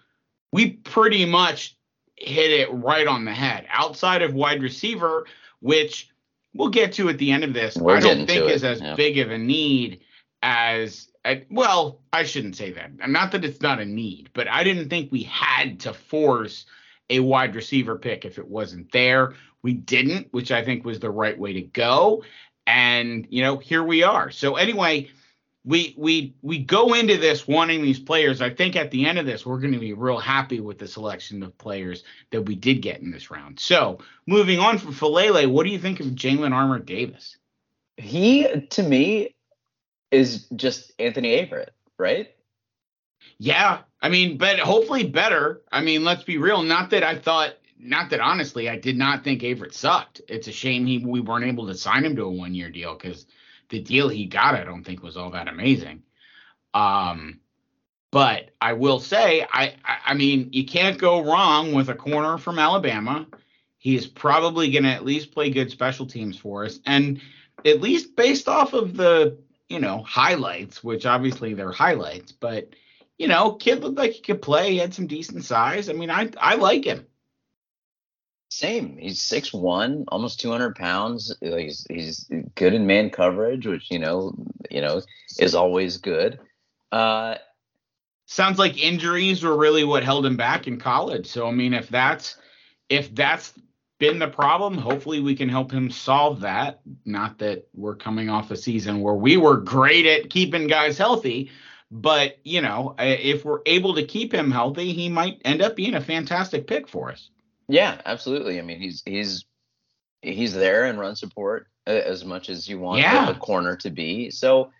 we pretty much hit it right on the head. Outside of wide receiver, which we'll get to at the end of this. We're I don't think is as yeah. big of a need as uh, well. I shouldn't say that. Not that it's not a need, but I didn't think we had to force a wide receiver pick if it wasn't there. We didn't, which I think was the right way to go. And you know, here we are. So anyway, we we we go into this wanting these players. I think at the end of this, we're going to be real happy with the selection of players that we did get in this round. So moving on from Faalele, what do you think of Jalyn Armour Davis? He to me is just Anthony Averett, right? Yeah, I mean, but hopefully better. I mean, let's be real. Not that I thought, not that honestly, I did not think Averett sucked. It's a shame he we weren't able to sign him to a one year deal because the deal he got, I don't think was all that amazing. Um, but I will say, I, I, I mean, you can't go wrong with a corner from Alabama. He is probably going to at least play good special teams for us, and at least based off of the you know highlights, which obviously they're highlights, but you know, kid looked like he could play. He had some decent size. I mean, I I like him. Same. He's six one, almost two hundred pounds. He's he's good in man coverage, which you know you know is always good. Uh, Sounds like injuries were really what held him back in college. So I mean, if that's if that's been the problem, hopefully we can help him solve that. Not that we're coming off a season where we were great at keeping guys healthy, but you know, if we're able to keep him healthy, he might end up being a fantastic pick for us. Yeah, absolutely. I mean, he's he's he's there and run support uh, as much as you want yeah. a corner to be. So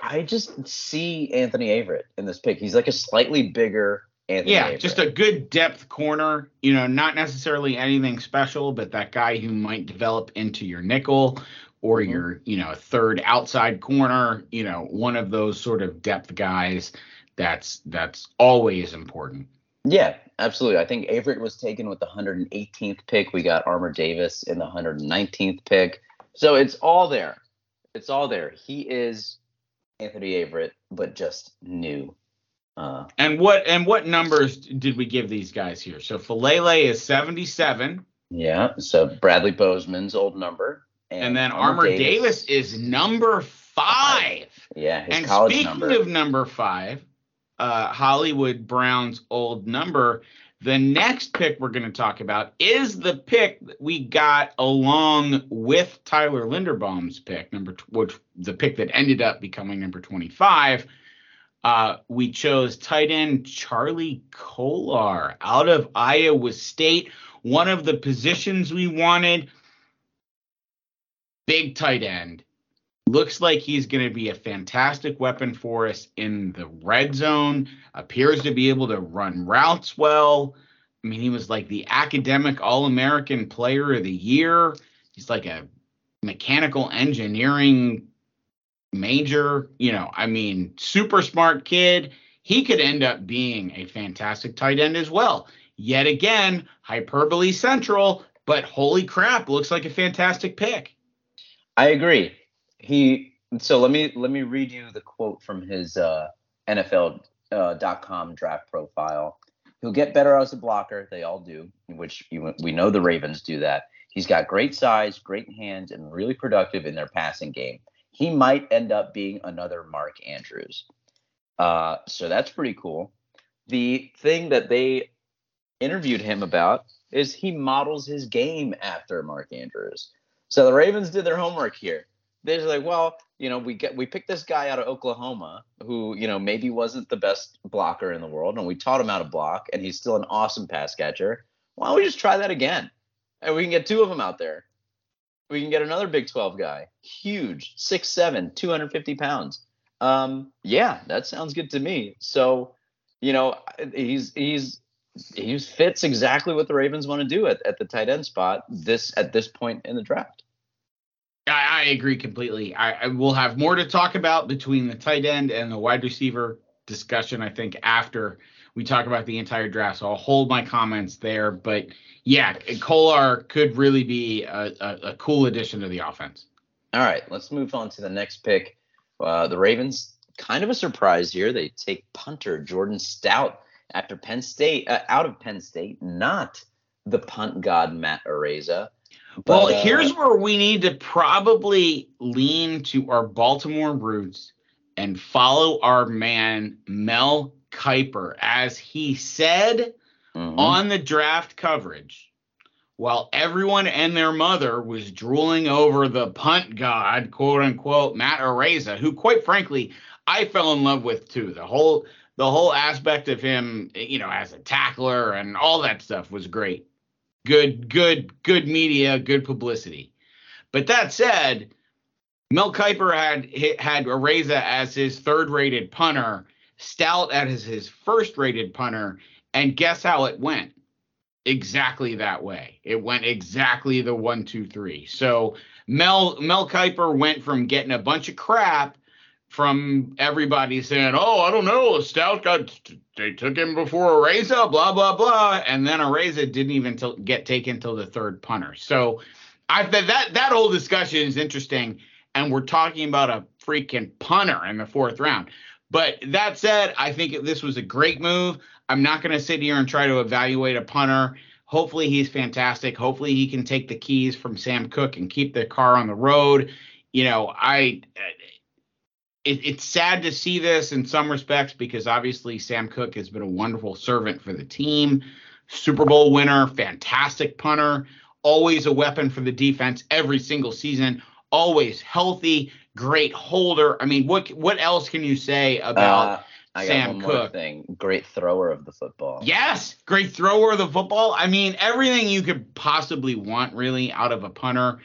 I just see Anthony Averett in this pick. He's like a slightly bigger Anthony yeah, just a good depth corner. You know, not necessarily anything special, but that guy who might develop into your nickel or mm-hmm. your, you know, third outside corner. You know, one of those sort of depth guys. That's that's always important. Yeah, absolutely. I think Averett was taken with the 118th pick. We got Armour Davis in the 119th pick. So it's all there. It's all there. He is Anthony Averett, but just new. Uh, and what and what numbers did we give these guys here? So Faalele is 77. Yeah. So Bradley Bozeman's old number. And, and then Armour Davis, Davis, is number five. Yeah. and speaking number. of number five, uh, Hollywood Brown's old number. The next pick we're going to talk about is the pick that we got along with Tyler Linderbaum's pick, number which the pick that ended up becoming number 25. Uh, we chose tight end Charlie Kolar out of Iowa State, one of the positions we wanted. Big tight end. Looks like he's going to be a fantastic weapon for us in the red zone. Appears to be able to run routes well. I mean, he was like the academic All American Player of the Year. He's like a mechanical engineering major. You know, I mean, super smart kid. He could end up being a fantastic tight end as well. Yet again, hyperbole central, but holy crap, looks like a fantastic pick. I agree he so let me let me read you the quote from his uh, NFL.com uh, draft profile. He'll get better as a blocker. They all do, which you, we know the Ravens do that. He's got great size, great hands, and really productive in their passing game. He might end up being another Mark Andrews. Uh, so that's pretty cool. The thing that they interviewed him about is he models his game after Mark Andrews. So the Ravens did their homework here they're like, well, you know, we get we picked this guy out of Oklahoma who, you know, maybe wasn't the best blocker in the world, and we taught him how to block, and he's still an awesome pass catcher. Why don't we just try that again? And we can get two of them out there. We can get another Big 12 guy, huge, 6'7", 250 pounds. Um, yeah, that sounds good to me. So, you know, he's he's he fits exactly what the Ravens want to do at, at the tight end spot this at this point in the draft. I, I agree completely. I, I will have more to talk about between the tight end and the wide receiver discussion. I think after we talk about the entire draft, so I'll hold my comments there. But yeah, Kolar could really be a, a, a cool addition to the offense. All right, let's move on to the next pick. Uh, the Ravens, kind of a surprise here. They take punter Jordan Stout after Penn State, uh, out of Penn State, not the punt god Matt Araiza. But, well, uh, here's where we need to probably lean to our Baltimore roots and follow our man Mel Kiper, as he said mm-hmm. on the draft coverage. While everyone and their mother was drooling over the punt god, quote unquote, Matt Araiza, who, quite frankly, I fell in love with too. The whole the whole aspect of him, you know, as a tackler and all that stuff was great good, good, good media, good publicity. But that said, Mel Kiper had had Araiza as his third-rated punter, Stout as his first-rated punter, and guess how it went? Exactly that way. It went exactly the one, two, three. So Mel Mel Kiper went from getting a bunch of crap from everybody saying, "Oh, I don't know, Stout got they took him before Araiza, blah blah blah," and then Araiza didn't even t- get taken till the third punter. So, I that that whole discussion is interesting, and we're talking about a freaking punter in the fourth round. But that said, I think this was a great move. I'm not going to sit here and try to evaluate a punter. Hopefully, he's fantastic. Hopefully, he can take the keys from Sam Koch and keep the car on the road. You know, I uh, it, it's sad to see this in some respects because obviously Sam Koch has been a wonderful servant for the team. Super Bowl winner, fantastic punter, always a weapon for the defense every single season, always healthy, great holder. I mean, what what else can you say about uh, Sam Koch? Thing. Great thrower of the football. Yes, great thrower of the football. I mean, everything you could possibly want really out of a punter,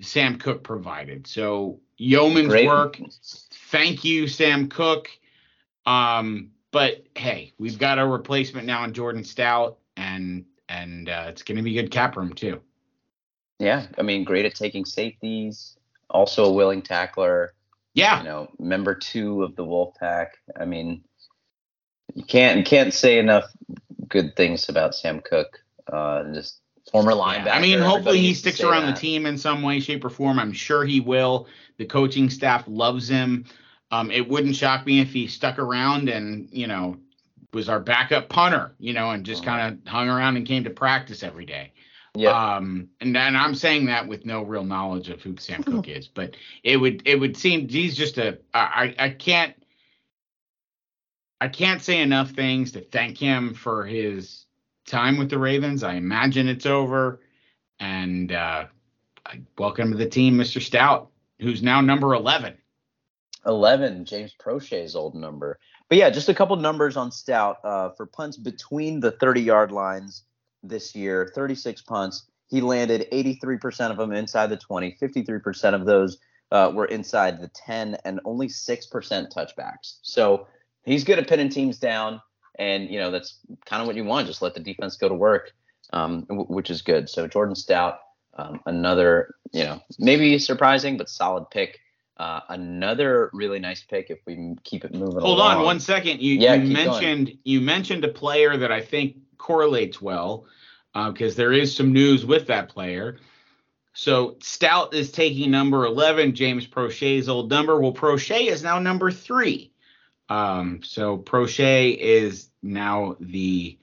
Sam Koch provided. So yeoman's great. work thank you, Sam Koch. Um, but hey, we've got a replacement now in Jordan Stout, and and uh, it's going to be good cap room too. Yeah, I mean, great at taking safeties. Also a willing tackler. Yeah, you know, member two of the Wolfpack. I mean, you can't you can't say enough good things about Sam Koch. Uh, just former linebacker. Yeah, I mean, hopefully he sticks around that. the team in some way, shape, or form. I'm sure he will. The coaching staff loves him. Um, it wouldn't shock me if he stuck around and you know was our backup punter, you know, and just uh-huh. kind of hung around and came to practice every day. Yeah. Um, and and I'm saying that with no real knowledge of who Sam Koch *laughs* is, but it would it would seem he's just a I I can't I can't say enough things to thank him for his time with the Ravens. I imagine it's over, and uh, welcome to the team, Mr. Stout, who's now number eleven. 11, James Proche's old number. But yeah, just a couple numbers on Stout uh, for punts between the 30 yard lines this year 36 punts. He landed 83% of them inside the 20, 53% of those uh, were inside the 10, and only 6% touchbacks. So he's good at pinning teams down. And, you know, that's kind of what you want. Just let the defense go to work, um, w- which is good. So Jordan Stout, um, another, you know, maybe surprising, but solid pick. Uh, another really nice pick if we keep it moving. Hold along. on one second. You, yeah, you mentioned going. you mentioned a player that I think correlates well because uh, there is some news with that player. So Stout is taking number 11, James Proche's old number. Well, Proche is now number three. Um, so Proche is now the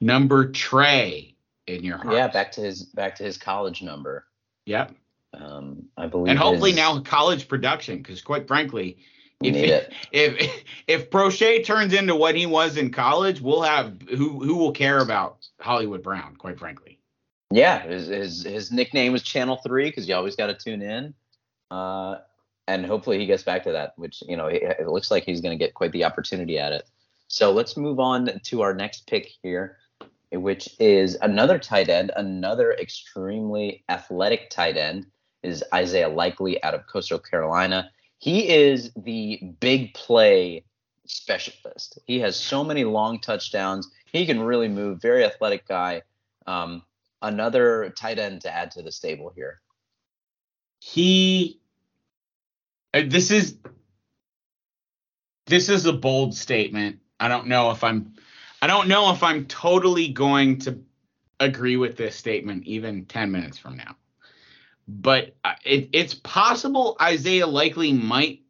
number tray in your heart. Yeah, back to his back to his college number. Yep. Um, I believe. And hopefully now college production, because quite frankly, if, it. *laughs* if if Proche turns into what he was in college, we'll have who who will care about Hollywood Brown, quite frankly. Yeah, his his, his nickname was Channel Three because you always got to tune in, uh, and hopefully he gets back to that. Which you know it, it looks like he's going to get quite the opportunity at it. So let's move on to our next pick here which is another tight end, another extremely athletic tight end is Isaiah Likely out of Coastal Carolina. He is the big play specialist. He has so many long touchdowns. He can really move. Very athletic guy. Um, another tight end to add to the stable here. He. Uh, this is. This is a bold statement. I don't know if I'm. I don't know if I'm totally going to agree with this statement even 10 minutes from now but it, it's possible Isaiah Likely might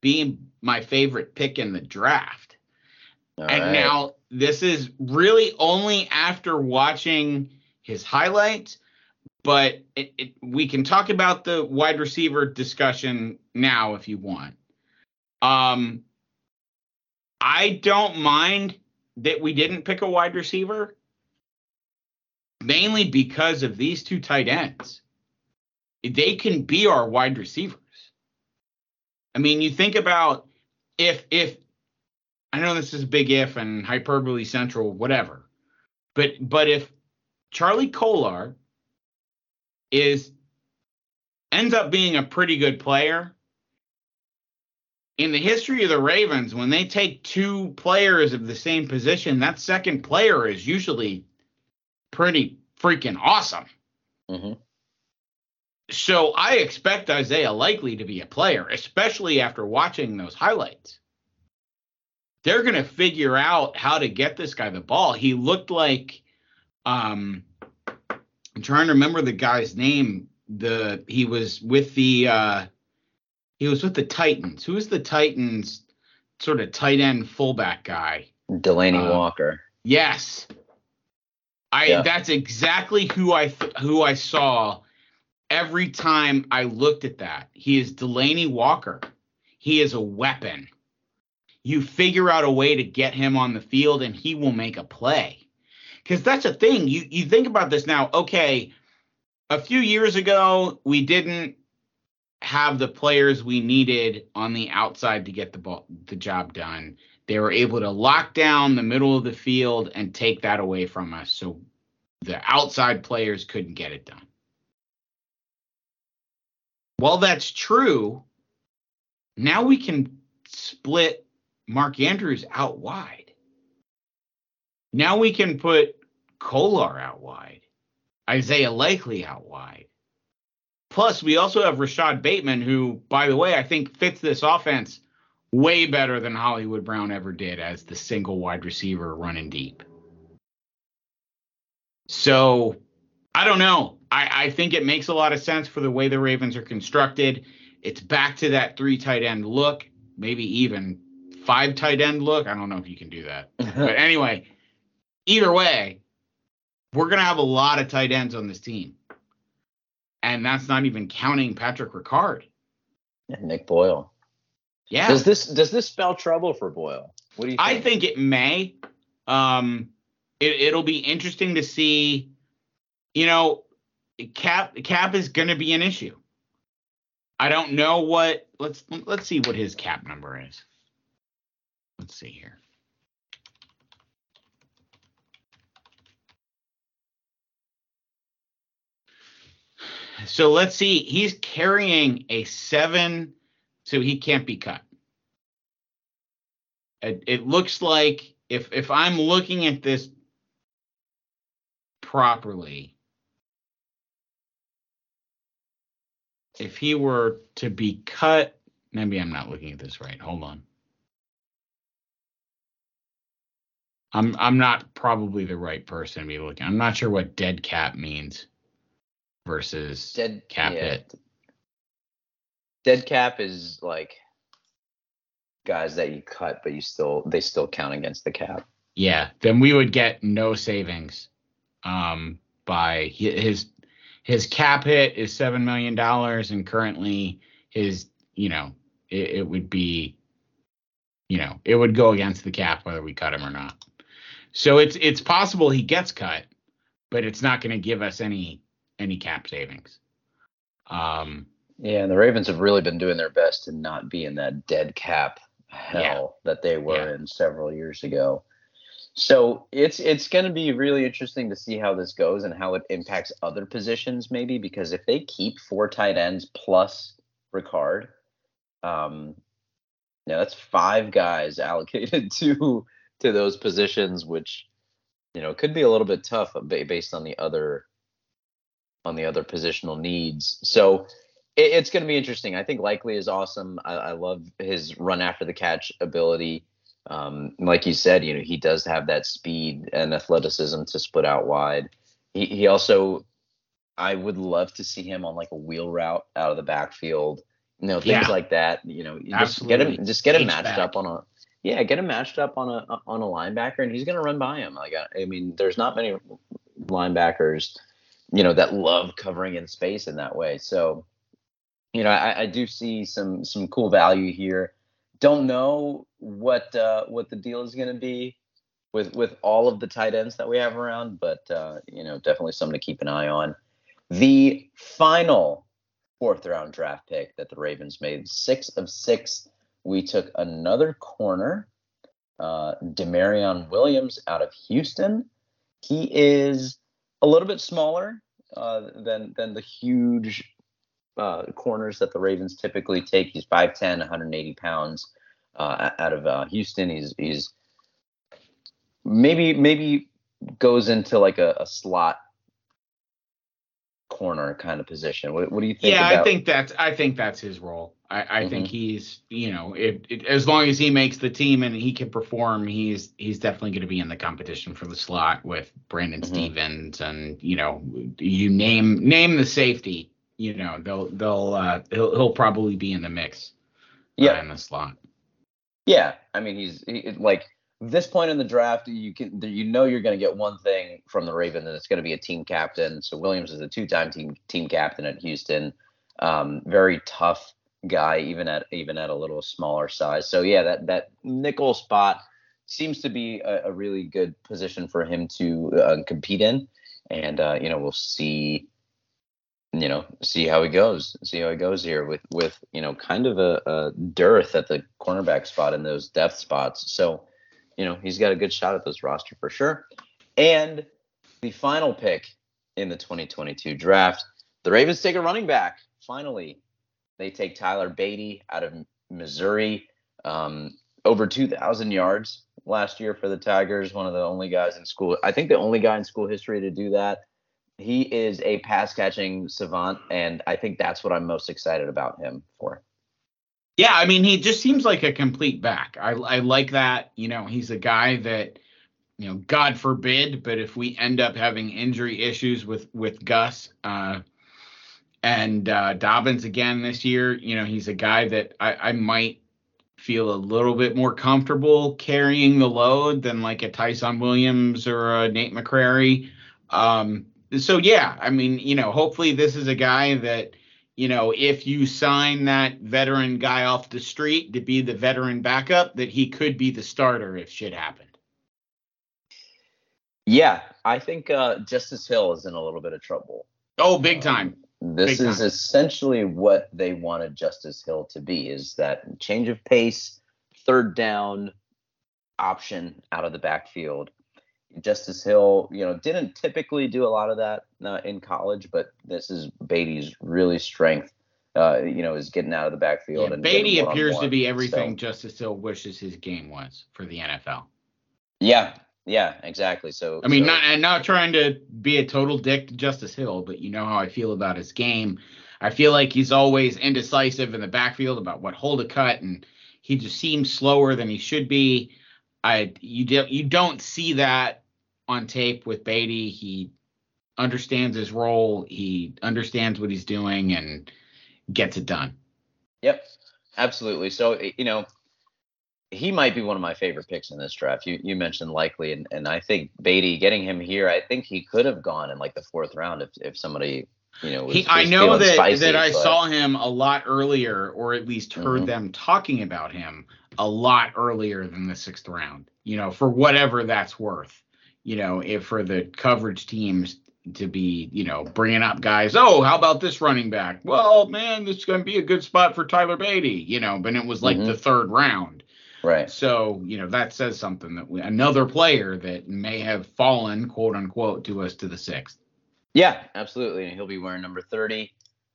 be my favorite pick in the draft. All and right. now this is really only after watching his highlights, but it, it, we can talk about the wide receiver discussion now if you want. Um, I don't mind that we didn't pick a wide receiver, mainly because of these two tight ends they can be our wide receivers. I mean, you think about if if I know this is a big if and hyperbole central, whatever, but but if Charlie Kolar is ends up being a pretty good player in the history of the Ravens, when they take two players of the same position, that second player is usually pretty freaking awesome. Mm-hmm. So I expect Isaiah Likely to be a player, especially after watching those highlights. They're going to figure out how to get this guy the ball. He looked like um I'm trying to remember the guy's name. The he was with the uh he was with the Titans. Who is the Titans sort of tight end fullback guy? Delanie uh, Walker. Yes. I yeah. that's exactly who I th- who I saw every time I looked at that. He is Delanie Walker. He is a weapon. You figure out a way to get him on the field and he will make a play. Because that's a thing. You you think about this now. Okay, a few years ago, we didn't have the players we needed on the outside to get the ball, the job done. They were able to lock down the middle of the field and take that away from us. So the outside players couldn't get it done. While that's true, now we can split Mark Andrews out wide. Now we can put Kolar out wide, Isaiah Likely out wide. Plus, we also have Rashod Bateman, who, by the way, I think fits this offense way better than Hollywood Brown ever did as the single wide receiver running deep. So I don't know. I, I think it makes a lot of sense for the way the Ravens are constructed. It's back to that three tight end look, maybe even five tight end look. I don't know if you can do that. *laughs* but anyway, either way, we're going to have a lot of tight ends on this team. And that's not even counting Patrick Ricard. And Nick Boyle. Yeah. Does this does this spell trouble for Boyle? What do you think? I think it may. Um it, it'll be interesting to see. You know, cap cap is going to be an issue. I don't know what. Let's let's see what his cap number is. Let's see here. So let's see. He's carrying a seven, so he can't be cut. It, it looks like if if I'm looking at this properly, if he were to be cut, maybe I'm not looking at this right. Hold on. I'm I'm not probably the right person to be looking. I'm not sure what dead cap means versus dead cap yeah. hit. Dead cap is like guys that you cut, but you still they still count against the cap. Yeah, then we would get no savings um, by his his cap hit is seven million dollars, and currently his you know it, it, would be you know it would go against the cap whether we cut him or not. So it's it's possible he gets cut, but it's not going to give us any any cap savings. Um, yeah, and the Ravens have really been doing their best to not be in that dead cap hell yeah. that they were yeah. in several years ago. So it's it's going to be really interesting to see how this goes and how it impacts other positions, maybe because if they keep four tight ends plus Ricard, um, yeah, that's five guys *laughs* allocated to to those positions, which you know could be a little bit tough based on the other on the other positional needs. So it, it's going to be interesting. I think Likely is awesome. I, I love his run after the catch ability. Um, like you said, you know, he does have that speed and athleticism to split out wide. He, he also, I would love to see him on like a wheel route out of the backfield, you know, things yeah. like that. You know, just get him, just get him matched back. up on a, yeah, get him matched up on a on a linebacker, and he's gonna run by him. Like, I, I mean, there's not many linebackers, you know, that love covering in space in that way. So, you know, I, I do see some some cool value here. Don't know what uh, what the deal is going to be with with all of the tight ends that we have around, but uh, you know, definitely something to keep an eye on. The final fourth round draft pick that the Ravens made, six of six. We took another corner, uh, Damarion Williams out of Houston. He is a little bit smaller uh, than than the huge uh, corners that the Ravens typically take. He's 5'10", 180 pounds uh, out of uh, Houston. He's he's maybe maybe goes into like a, a slot corner kind of position. What, what do you think? Yeah, about? I think that's I think that's his role. I, I mm-hmm. think he's you know it, it, as long as he makes the team and he can perform, he's he's definitely going to be in the competition for the slot with Brandon mm-hmm. Stephens and you know you name name the safety. You know they'll they'll uh, he'll he'll probably be in the mix. Yeah, uh, in the slot. Yeah, I mean he's he, like this point in the draft, you can you know you're going to get one thing from the Ravens, and it's going to be a team captain. So Williams is a two-time team team captain at Houston. Um, very tough guy, even at even at a little smaller size. So yeah, that that nickel spot seems to be a, a really good position for him to uh, compete in, and uh, you know we'll see you know, see how he goes. See how he goes here with with you know kind of a, a dearth at the cornerback spot in those depth spots. So, you know, he's got a good shot at this roster for sure. And the final pick in the 2022 draft, the Ravens take a running back. Finally, they take Tyler Badie out of Missouri. Um, over 2,000 yards last year for the Tigers. One of the only guys in school, I think the only guy in school history to do that. He is a pass catching savant, and I think that's what I'm most excited about him for. Yeah, I mean, he just seems like a complete back. I, I like that. You know, he's a guy that, you know, God forbid, but if we end up having injury issues with with Gus uh, and uh, Dobbins again this year, you know, he's a guy that I, I might feel a little bit more comfortable carrying the load than like a Ty'Son Williams or a Nate McCrary. Um, so yeah, I mean, you know, hopefully this is a guy that, you know, if you sign that veteran guy off the street to be the veteran backup, that he could be the starter if shit happened. Yeah, I think uh, Justice Hill is in a little bit of trouble. Oh, big time. Um, this is essentially what they wanted Justice Hill to be is that change of pace, third down option out of the backfield. Justice Hill, you know, didn't typically do a lot of that uh, in college, but this is Badie's really strength. Uh, you know, is getting out of the backfield. Yeah, and Badie appears to be everything so. Justice Hill wishes his game was for the NFL. Yeah, yeah, exactly. So I mean, so, not and not trying to be a total dick to Justice Hill, but you know how I feel about his game. I feel like he's always indecisive in the backfield about what hold to cut, and he just seems slower than he should be. I you do, you don't see that on tape with Badie. He understands his role. He understands what he's doing and gets it done. Yep, absolutely. So you know, he might be one of my favorite picks in this draft. You you mentioned likely, and, and I think Badie getting him here, I think he could have gone in like the fourth round if, if somebody you know. Was, he, was I know that spicy, that I but... saw him a lot earlier, or at least heard mm-hmm. them talking about him a lot earlier than the sixth round. You know, for whatever that's worth. You know, if for the coverage teams to be, you know, bringing up guys. Oh, how about this running back? Well, man, this is going to be a good spot for Tyler Badie, You know, but it was like mm-hmm. the third round Right. So, you know, that says something that we, another player that may have fallen, quote unquote, to us to the sixth. Yeah, absolutely. And he'll be wearing number 30.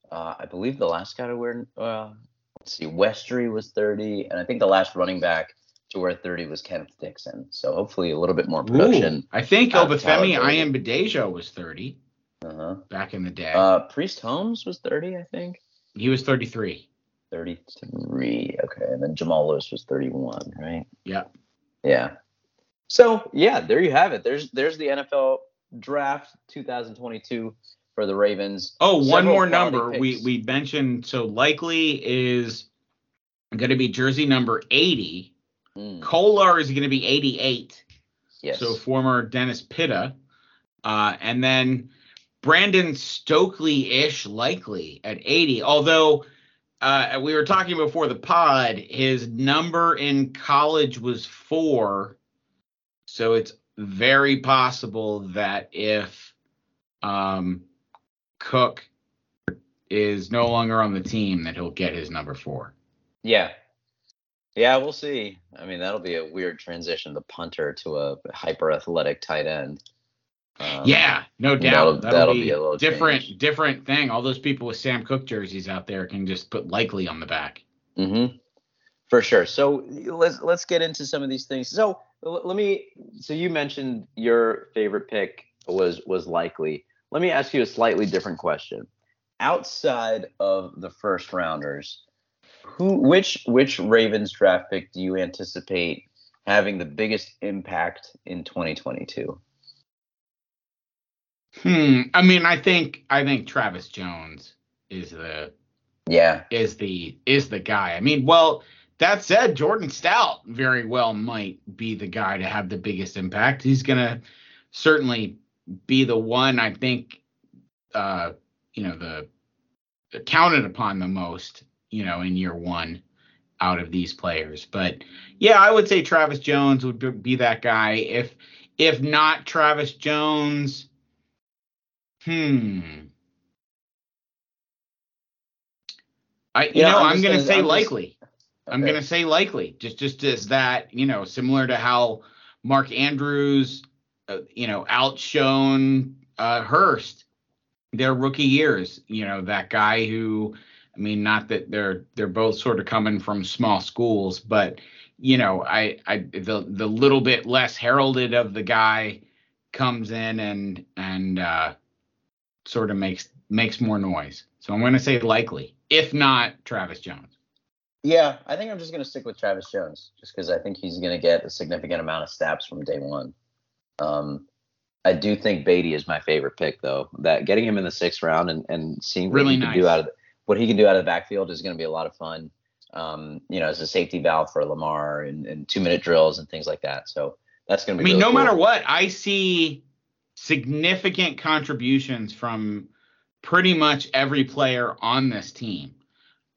Uh, I believe the last guy to wear, uh, let's see, Westry was 30. And I think the last running back to wear 30 was Kenneth Dixon. So hopefully a little bit more production. Ooh, I think Obafemi Ayanbadejo was 30 uh-huh. back in the day. Uh, Priest Holmes was 30, I think. He was 33. 33. Okay. And then Jamal Lewis was 31, right? Yeah. Yeah. So, yeah, there you have it. There's there's the NFL draft 2022 for the Ravens. Oh, Several one more number. Picks. We we mentioned so likely is going to be jersey number 80. Mm. Kolar is going to be 88. Yes. So former Dennis Pitta. Uh, and then Brandon Stokley ish likely at 80. Although uh, we were talking before the pod. His number in college was four, so it's very possible that if um, Koch is no longer on the team, that he'll get his number four. Yeah, yeah, we'll see. I mean, that'll be a weird transition, the punter to a hyper athletic tight end. Um, yeah, no doubt. That'll, that'll, that'll be, be, a different, change. different thing. All those people with Sam Koch jerseys out there can just put likely on the back. Mm-hmm. For sure. So let's let's get into some of these things. So let me. So you mentioned your favorite pick was was likely. Let me ask you a slightly different question. Outside of the first rounders, who which which Ravens draft pick do you anticipate having the biggest impact in 2022? Hmm. I mean, I think I think Travis Jones is the yeah is the is the guy. I mean, well, that said, Jordan Stout very well might be the guy to have the biggest impact. He's gonna certainly be the one I think uh you know the, the counted upon the most, you know, in year one out of these players. But yeah, I would say Travis Jones would be that guy. If if not Travis Jones, Hmm. I you yeah, know I'm, I'm gonna, gonna, say I'm likely. Okay. I'm gonna say likely. Just just as that you know similar to how Mark Andrews uh, you know outshone uh, Hurst their rookie years. You know that guy who I mean not that they're they're both sort of coming from small schools, but you know, I I the the little bit less heralded of the guy comes in and and uh, sort of makes makes more noise. So I'm going to say likely, if not Travis Jones. Yeah, I think I'm just going to stick with Travis Jones, just because I think he's going to get a significant amount of snaps from day one. Um, I do think Badie is my favorite pick, though. That getting him in the sixth round and, and seeing what really he nice. can do out of the, what he can do out of the backfield is going to be a lot of fun. Um, you know, as a safety valve for Lamar and, and two minute drills and things like that. So that's going to be. I mean, really no cool. matter what, I see significant contributions from pretty much every player on this team.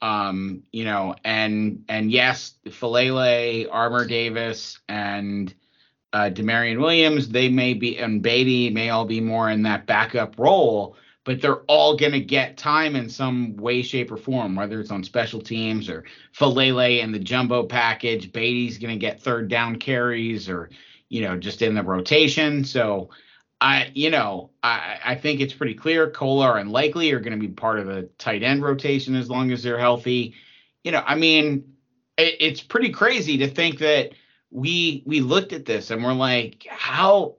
Um, you know, and and yes, Faalele, Armour Davis, and uh, Damarion Williams, they may be, and Badie may all be more in that backup role, but they're all going to get time in some way, shape, or form, whether it's on special teams or Faalele and the jumbo package. Badie's going to get third down carries or, you know, just in the rotation. So, I, you know, I, I think it's pretty clear Kolar and Likely are going to be part of the tight end rotation as long as they're healthy. You know, I mean, it, it's pretty crazy to think that we we looked at this and we're like, how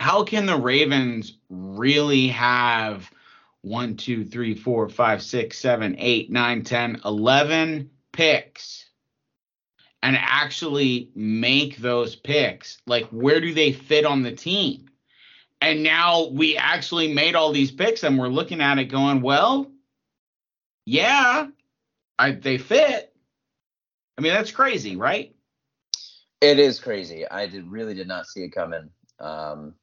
how can the Ravens really have one, two, three, four, five, six, seven, eight, nine, ten, eleven picks and actually make those picks? Like, where do they fit on the team? And now we actually made all these picks and we're looking at it going, well, yeah, I, they fit. I mean, that's crazy, right? It is crazy. I did really did not see it coming. Um,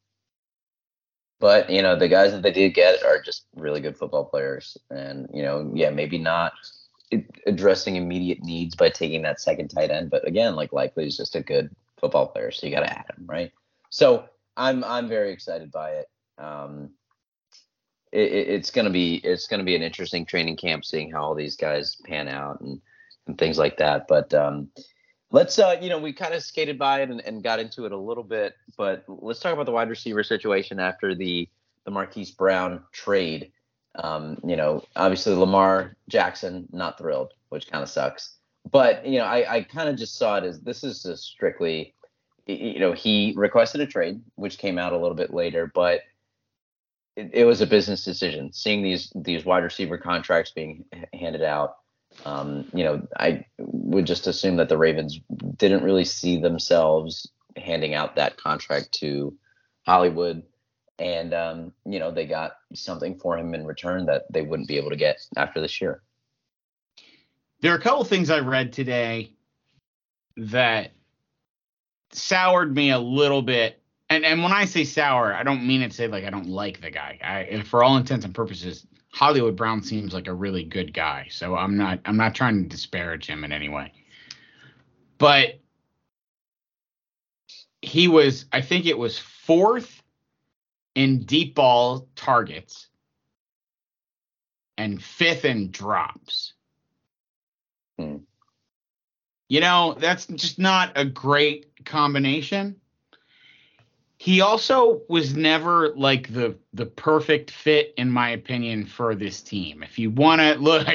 but you know, the guys that they did get are just really good football players, and you know, yeah, maybe not addressing immediate needs by taking that second tight end, but again, like likely is just a good football player, so you got to add him, right? So I'm I'm very excited by it. Um, it, it's gonna be it's gonna be an interesting training camp, seeing how all these guys pan out and and things like that. But um, let's uh, you know, we kind of skated by it and, and got into it a little bit, but let's talk about the wide receiver situation after the the Marquise Brown trade. Um, you know, obviously Lamar Jackson not thrilled, which kind of sucks. But you know, I, I kind of just saw it as this is just strictly you know, he requested a trade, which came out a little bit later, but it, it was a business decision. Seeing these these wide receiver contracts being handed out, um, you know, I would just assume that the Ravens didn't really see themselves handing out that contract to Hollywood, and um, you know, they got something for him in return that they wouldn't be able to get after this year. There are a couple things I read today that soured me a little bit. And and when I say sour, I don't mean it to say like I don't like the guy. I for all intents and purposes, Hollywood Brown seems like a really good guy. So I'm not I'm not trying to disparage him in any way. But he was I think it was fourth in deep ball targets and fifth in drops. Hmm. You know, that's just not a great combination. He also was never like the the perfect fit in my opinion for this team. If you want to *laughs* look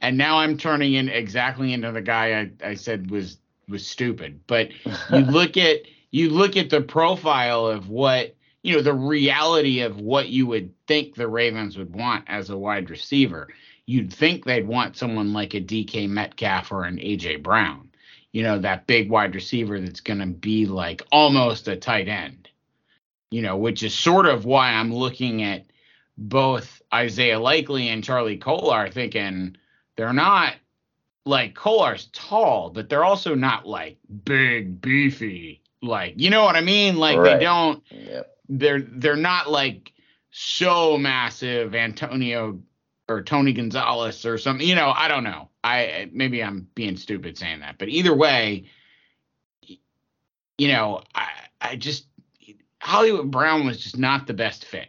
and now I'm turning in exactly into the guy I, I said was was stupid. But you *laughs* look at you look at the profile of what you know the reality of what you would think the Ravens would want as a wide receiver. You'd think they'd want someone like a DK Metcalf or an AJ Brown you know, that big wide receiver that's going to be like almost a tight end, you know, which is sort of why I'm looking at both Isaiah Likely and Charlie Kolar thinking they're not like Kolar's tall, but they're also not like big, beefy. Like, you know what I mean? Like right. they don't yep. they're they're not like so massive Antonio or Tony Gonzalez or something. You know, I don't know. I maybe I'm being stupid saying that, but either way, you know, I I just Hollywood Brown was just not the best fit,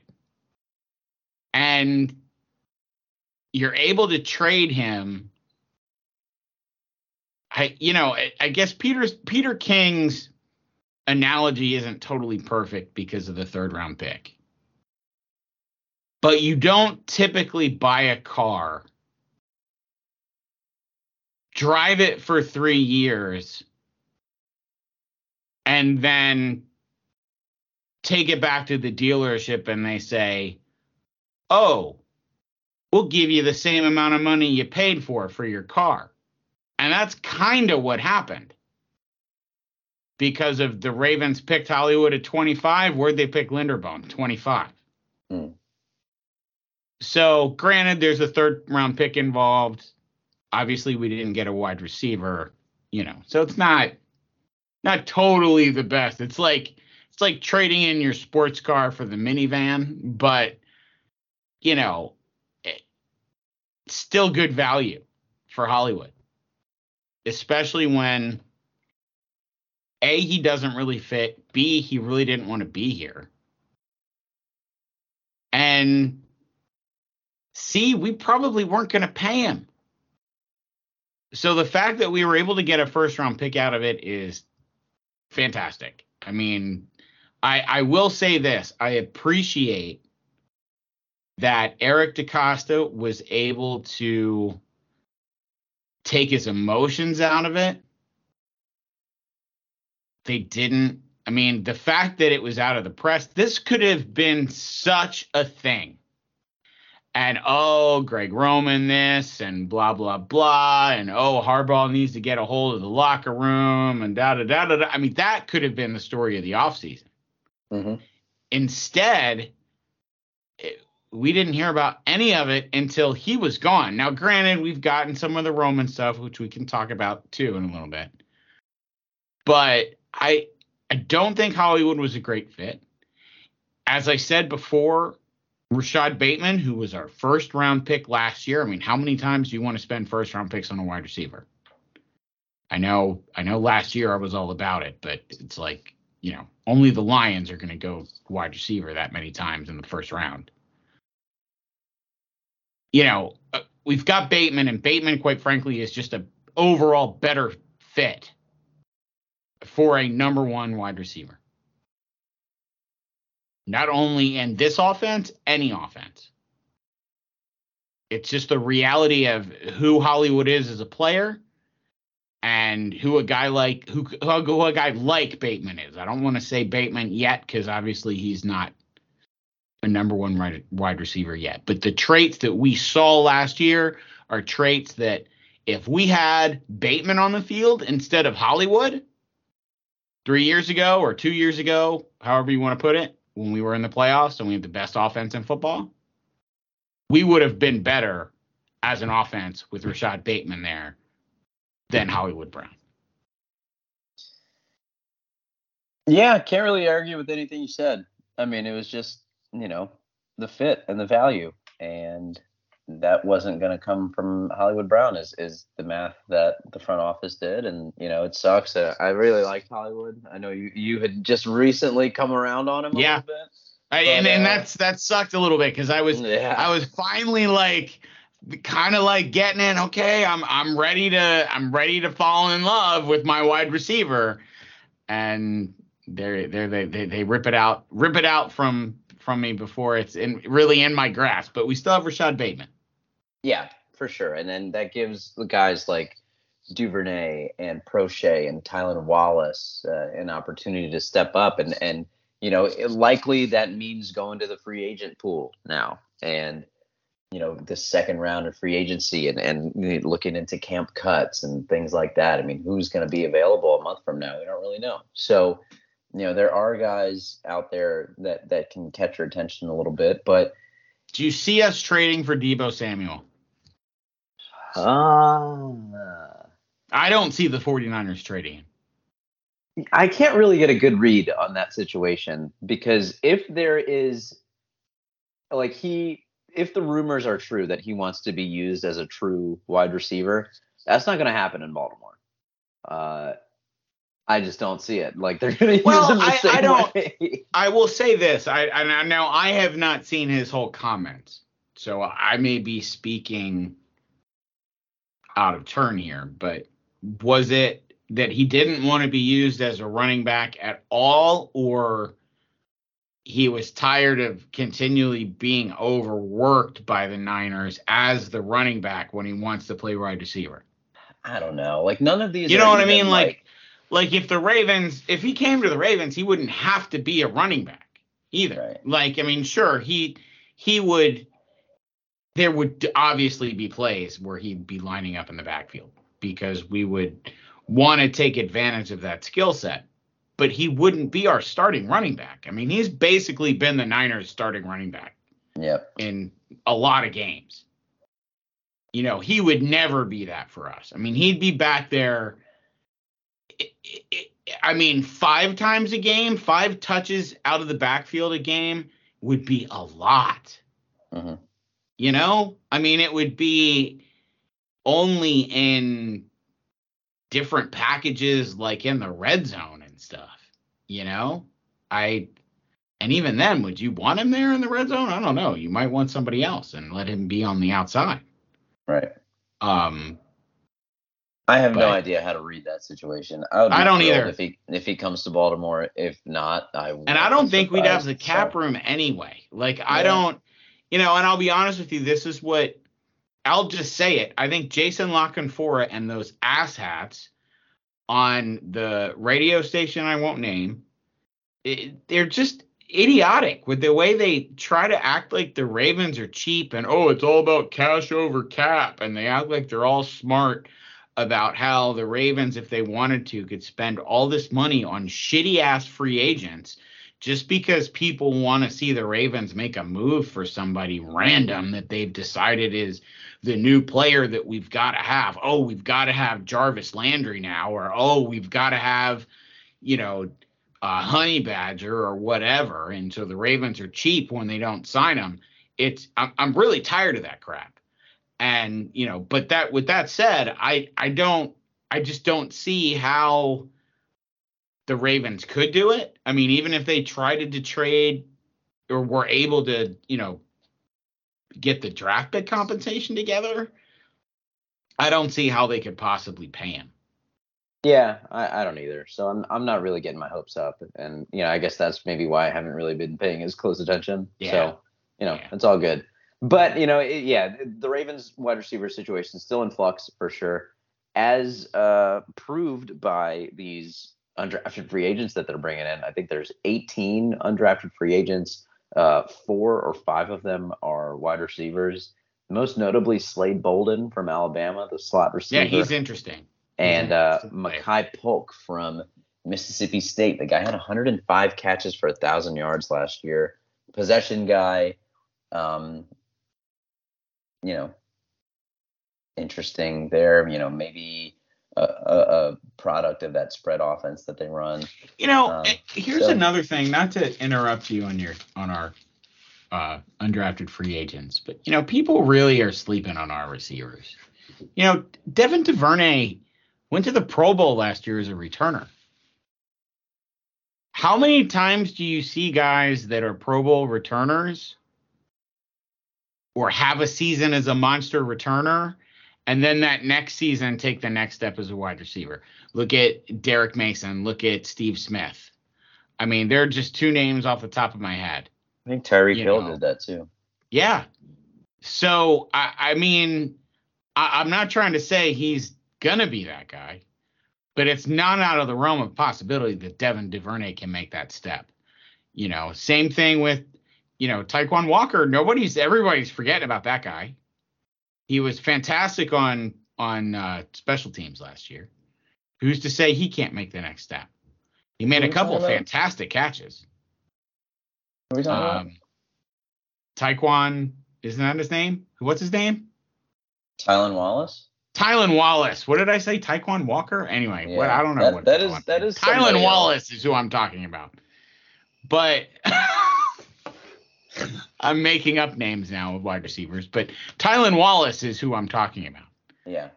and you're able to trade him. I you know I, I guess Peter's Peter King's analogy isn't totally perfect because of the third round pick but you don't typically buy a car, drive it for three years, and then take it back to the dealership and they say, "Oh, we'll give you the same amount of money you paid for for your car." And that's kind of what happened. Because of the Ravens picked Hollywood at 25, where'd they pick Linderbaum? 25. Hmm. So, granted, there's a third round pick involved. Obviously, we didn't get a wide receiver, you know. So it's not not totally the best. It's like it's like trading in your sports car for the minivan, but you know, it, still good value for Hollywood. Especially when A he doesn't really fit, B he really didn't want to be here. And C we probably weren't going to pay him. So the fact that we were able to get a first round pick out of it is fantastic. I mean, I I will say this: I appreciate that Eric DeCosta was able to take his emotions out of it. They didn't. I mean, the fact that it was out of the press, this could have been such a thing and oh, Greg Roman this and blah blah blah, and oh, Harbaugh needs to get a hold of the locker room and da da da da. da. I mean, that could have been the story of the offseason. Mm-hmm. Instead, it, we didn't hear about any of it until he was gone. Now, granted, we've gotten some of the Roman stuff, which we can talk about too in a little bit, but I I don't think Hollywood was a great fit. As I said before, Rashod Bateman, who was our first round pick last year. I mean, how many times do you want to spend first round picks on a wide receiver? I know, I know last year I was all about it, but it's like, you know, only the Lions are going to go wide receiver that many times in the first round. You know, uh, we've got Bateman, and Bateman, quite frankly, is just a overall better fit for a number one wide receiver not only in this offense, any offense. It's just the reality of who Hollywood is as a player and who a guy like who, who a guy like Bateman is. I don't want to say Bateman yet because obviously he's not a number one wide receiver yet. But the traits that we saw last year are traits that if we had Bateman on the field instead of Hollywood three years ago or two years ago, however you want to put it, when we were in the playoffs and we had the best offense in football, we would have been better as an offense with Rashod Bateman there than Hollywood Brown. Yeah, can't really argue with anything you said. I mean, it was just, you know, the fit and the value. And that wasn't going to come from Hollywood Brown is is the math that the front office did, and you know it sucks. Uh, I really liked Hollywood. I know you you had just recently come around on him. yeah. I, and uh, and that's that sucked a little bit because I was yeah. I was finally like kind of like getting in. Okay, I'm I'm ready to I'm ready to fall in love with my wide receiver, and they they they they rip it out rip it out from from me before it's in really in my grasp. But we still have Rashod Bateman. Yeah, for sure. And then that gives the guys like Duvernay and Proche and Tylan Wallace uh, an opportunity to step up. And, and you know, likely that means going to the free agent pool now. And, you know, the second round of free agency and, and looking into camp cuts and things like that. I mean, who's going to be available a month from now? We don't really know. So, you know, there are guys out there that, that can catch your attention a little bit, but. Do you see us trading for Deebo Samuel? Um, I don't see the 49ers trading. I can't really get a good read on that situation because if there is like he if the rumors are true that he wants to be used as a true wide receiver, that's not going to happen in Baltimore. Uh, I just don't see it. Like they're going to well, use him the I, same I don't. Way. *laughs* I will say this. I, I now I have not seen his whole comments, so I may be speaking out of turn here, but was it that he didn't want to be used as a running back at all, or he was tired of continually being overworked by the Niners as the running back when he wants to play wide receiver? I don't know. Like none of these. You know what I mean? Like, like like if the Ravens, if he came to the Ravens, he wouldn't have to be a running back either. Right. Like, I mean, sure, he he would there would obviously be plays where he'd be lining up in the backfield because we would want to take advantage of that skill set. But he wouldn't be our starting running back. I mean, he's basically been the Niners starting running back. Yep. In a lot of games. You know, he would never be that for us. I mean, he'd be back there I mean, five times a game, five touches out of the backfield a game would be a lot. Mm-hmm. You know, I mean, it would be only in different packages, like in the red zone and stuff. You know, I, and even then, would you want him there in the red zone? I don't know. You might want somebody else and let him be on the outside. Right. Um, I have but, no idea how to read that situation. I, I don't either. If he if he comes to Baltimore, if not, I and I don't think we'd have the cap room anyway. Like yeah. I don't, you know. And I'll be honest with you, this is what I'll just say it. I think Jason La Canfora and those asshats on the radio station I won't name, it, they're just idiotic with the way they try to act like the Ravens are cheap and oh, it's all about cash over cap, and they act like they're all smart about how the Ravens, if they wanted to, could spend all this money on shitty ass free agents just because people want to see the Ravens make a move for somebody random that they've decided is the new player that we've got to have. Oh, we've got to have Jarvis Landry now, or oh, we've got to have, you know, uh, Honey Badger or whatever. And so the Ravens are cheap when they don't sign them. It's I'm, I'm really tired of that crap and you know but that with that said i i don't i just don't see how the ravens could do it i mean even if they tried to trade or were able to you know get the draft pick compensation together i don't see how they could possibly pay him yeah, I, I don't either. So I'm I'm not really getting my hopes up, and you know I guess that's maybe why I haven't really been paying as close attention. Yeah. So you know yeah. it's all good. But you know, it, yeah, the Ravens wide receiver situation is still in flux for sure, as uh, proved by these undrafted free agents that they're bringing in. I think there's 18 undrafted free agents. Uh, four or five of them are wide receivers. Most notably, Slade Bolden from Alabama, the slot receiver. Yeah, he's interesting. And uh, Makai Polk from Mississippi State. The guy had 105 catches for a thousand yards last year. Possession guy. Um, you know, interesting there. You know, maybe a, a, product of that spread offense that they run. You know, um, here's so. another thing. Not to interrupt you on your on our uh, undrafted free agents, but you know, people really are sleeping on our receivers. You know, Devin Duvernay went to the Pro Bowl last year as a returner. How many times do you see guys that are Pro Bowl returners or have a season as a monster returner and then that next season take the next step as a wide receiver. Look at Derrick Mason, look at Steve Smith. I mean, they're just two names off the top of my head. I think Tyreek Hill did that too. Yeah. So I, I mean, I, I'm not trying to say he's gonna be that guy, but it's not out of the realm of possibility that Devin Duvernay can make that step. You know, same thing with you know, Tyquan Walker, nobody's everybody's forgetting about that guy. He was fantastic on on uh, special teams last year. Who's to say he can't make the next step? He made a couple fantastic catches. What are we talking um, about? Tyquan, isn't that his name? What's his name? Tylan Wallace. Tylan Wallace. What did I say? Tyquan Walker. Anyway, yeah, what I don't know that, what that is. That is. Tylan Wallace is who I'm talking about. But *laughs* I'm making up names now of wide receivers, but Tylan Wallace is who I'm talking about. Yeah.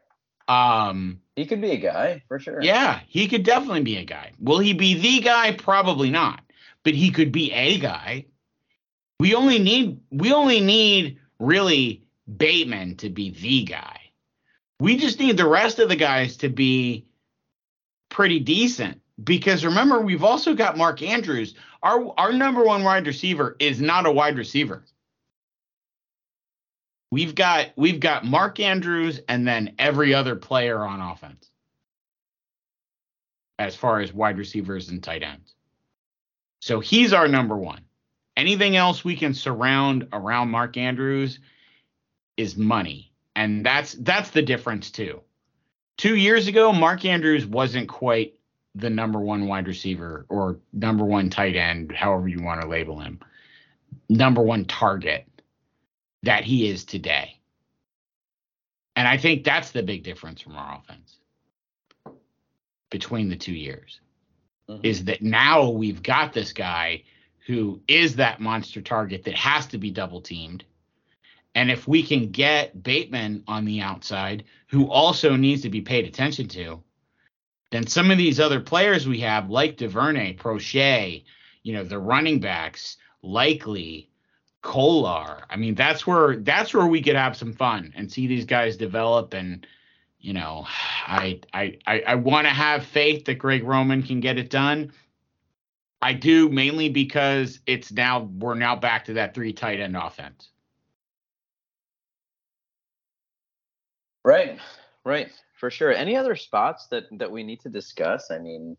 Um, he could be a guy for sure. Yeah, he could definitely be a guy. Will he be the guy? Probably not, but he could be a guy. We only need we only need really Bateman to be the guy. We just need the rest of the guys to be pretty decent because remember we've also got Mark Andrews. Our our number one wide receiver is not a wide receiver. We've got we've got Mark Andrews and then every other player on offense. as far as wide receivers and tight ends. So he's our number one. Anything else we can surround around Mark Andrews is money. And that's that's the difference too. 2 years ago Mark Andrews wasn't quite the number 1 wide receiver or number 1 tight end, however you want to label him. Number 1 target that he is today. And I think that's the big difference from our offense between the two years. Mm-hmm. Is that now we've got this guy who is that monster target that has to be double teamed. And if we can get Bateman on the outside, who also needs to be paid attention to, then some of these other players we have, like DuVernay, Proche, you know, the running backs, Likely, Kolar. I mean, that's where that's where we could have some fun and see these guys develop. And you know, I I I, I want to have faith that Greg Roman can get it done. I do mainly because it's now we're now back to that three tight end offense. Right, right, for sure. Any other spots that that we need to discuss? I mean,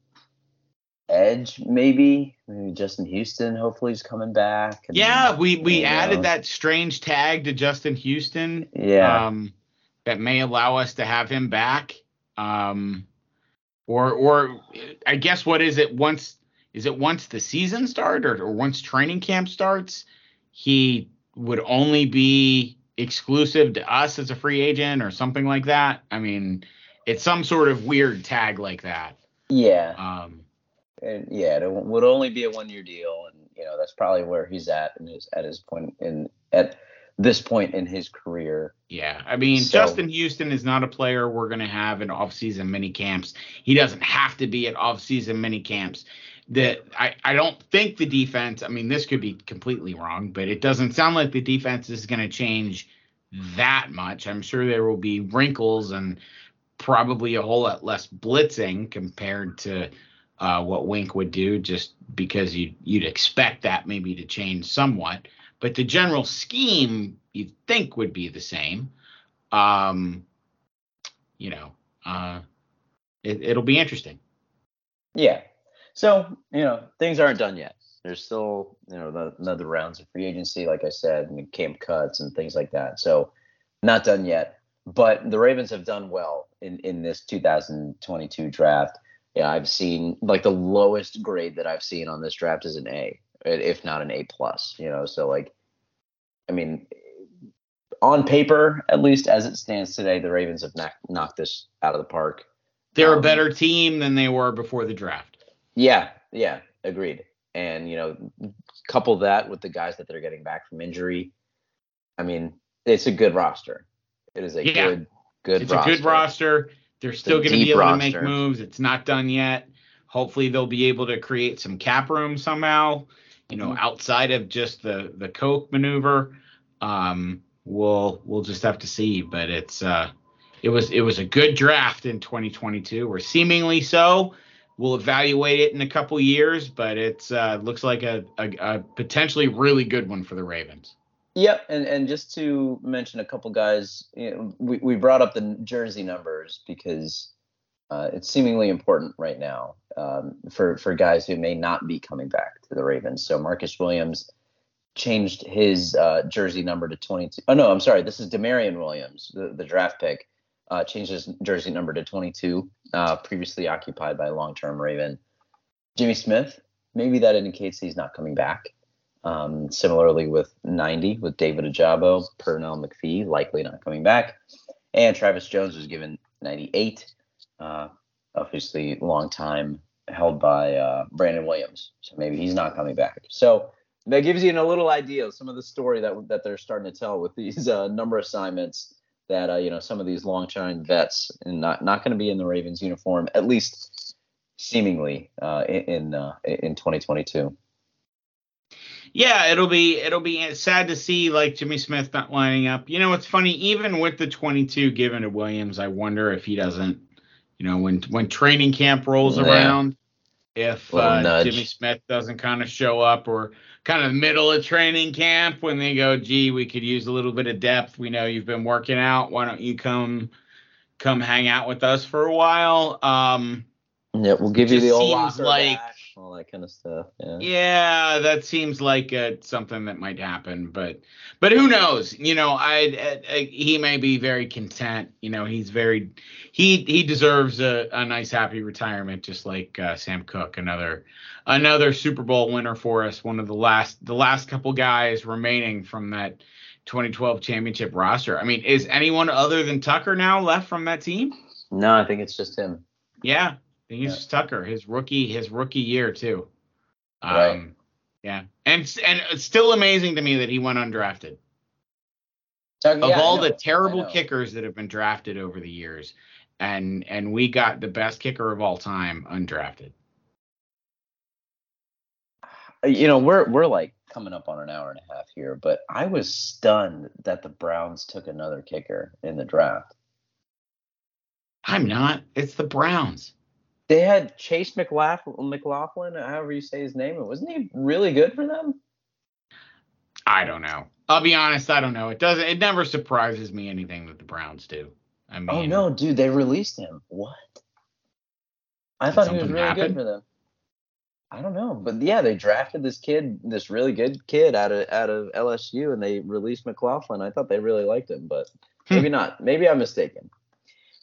edge maybe, maybe Justin Houston. Hopefully, he's coming back. And, yeah, we we added know. that strange tag to Justin Houston. Yeah, um, that may allow us to have him back. Um, or or I guess what is it once is it once the season starts or, or once training camp starts, he would only be exclusive to us as a free agent or something like that. I mean, it's some sort of weird tag like that. Yeah. Um, and yeah, it would only be a one year deal, and you know that's probably where he's at in his at his point in at this point in his career. Yeah, I mean, so, Justin Houston is not a player we're going to have in off-season mini camps. He doesn't have to be at off-season mini camps that I, I don't think the defense, I mean, this could be completely wrong, but it doesn't sound like the defense is going to change that much. I'm sure there will be wrinkles and probably a whole lot less blitzing compared to uh, what Wink would do, just because you you'd expect that maybe to change somewhat. But the general scheme you'd think would be the same. Um, you know, uh, it, it'll be interesting. Yeah, so, you know, things aren't done yet. There's still, you know, the, another rounds of free agency, like I said, and camp cuts and things like that. So, not done yet. But the Ravens have done well in, in this 2022 draft. Yeah, I've seen like the lowest grade that I've seen on this draft is an A, if not an A plus. You know, so like, I mean, on paper, at least as it stands today, the Ravens have knocked, knocked this out of the park. They're um, a better team than they were before the draft. Yeah, yeah, agreed. And you know, couple that with the guys that they're getting back from injury. I mean, it's a good roster. It is a yeah. good, good. It's roster. a good roster. They're still going to be able roster. to make moves. It's not done yet. Hopefully, they'll be able to create some cap room somehow. You know, mm-hmm. outside of just the the Koch maneuver. Um, we'll we'll just have to see. But it's uh, it was it was a good draft in 2022, or seemingly so we'll evaluate it in a couple years, but it's uh, looks like a, a, a, potentially really good one for the Ravens. Yep, and and just to mention a couple guys, you know, we we brought up the jersey numbers because uh, it's seemingly important right now um, for for guys who may not be coming back to the Ravens. So Marcus Williams changed his uh, jersey number to 22. Oh no, I'm sorry, this is Damarion Williams, the, the draft pick uh, changed his jersey number to 22, uh, previously occupied by long-term Raven. Jimmy Smith, maybe that indicates he's not coming back. Um, similarly with 90, with David Ojabo, Pernell McPhee, likely not coming back. And Travis Jones was given 98, uh, obviously long time held by uh, Brandon Williams. So maybe he's not coming back. So that gives you a little idea of some of the story that that they're starting to tell with these uh, number assignments that uh, you know some of these long time vets and not not going to be in the Ravens uniform at least seemingly uh, in uh, in 2022. Yeah, it'll be it'll be sad to see like Jimmy Smith not lining up. You know, it's funny even with the 22 given to Williams, I wonder if he doesn't, you know, when when training camp rolls yeah. around, if uh, Jimmy Smith doesn't kind of show up or kind of middle of training camp when they go, gee, we could use a little bit of depth. We know you've been working out. Why don't you come come hang out with us for a while? Um, Yeah, we'll give you the old seems like all that kind of stuff. Yeah. Yeah, that seems like uh, something that might happen, but but who knows? You know, I, I, I, he may be very content. You know, he's very he he deserves a, a nice happy retirement, just like uh, Sam Koch, another another Super Bowl winner for us, one of the last the last couple guys remaining from that 2012 championship roster. I mean, is anyone other than Tucker now left from that team? No, I think it's just him. Yeah, he's yeah. Tucker, his rookie his rookie year too. Um, right. Yeah, and and it's still amazing to me that he went undrafted. Tucker, of yeah, all the terrible kickers that have been drafted over the years, and and we got the best kicker of all time undrafted. You know, we're we're like coming up on an hour and a half here, but I was stunned that the Browns took another kicker in the draft. I'm not. It's the Browns. They had Chase McLaughlin, McLaughlin, however you say his name. Wasn't he really good for them? I don't know. I'll be honest. I don't know. It doesn't. It never surprises me anything that the Browns do. I oh, mean, oh no, dude, they released him. What? I thought he was really happen? good for them. I don't know, but yeah, they drafted this kid, this really good kid out of out of LSU, and they released McLaughlin. I thought they really liked him, but hmm. maybe not. Maybe I'm mistaken.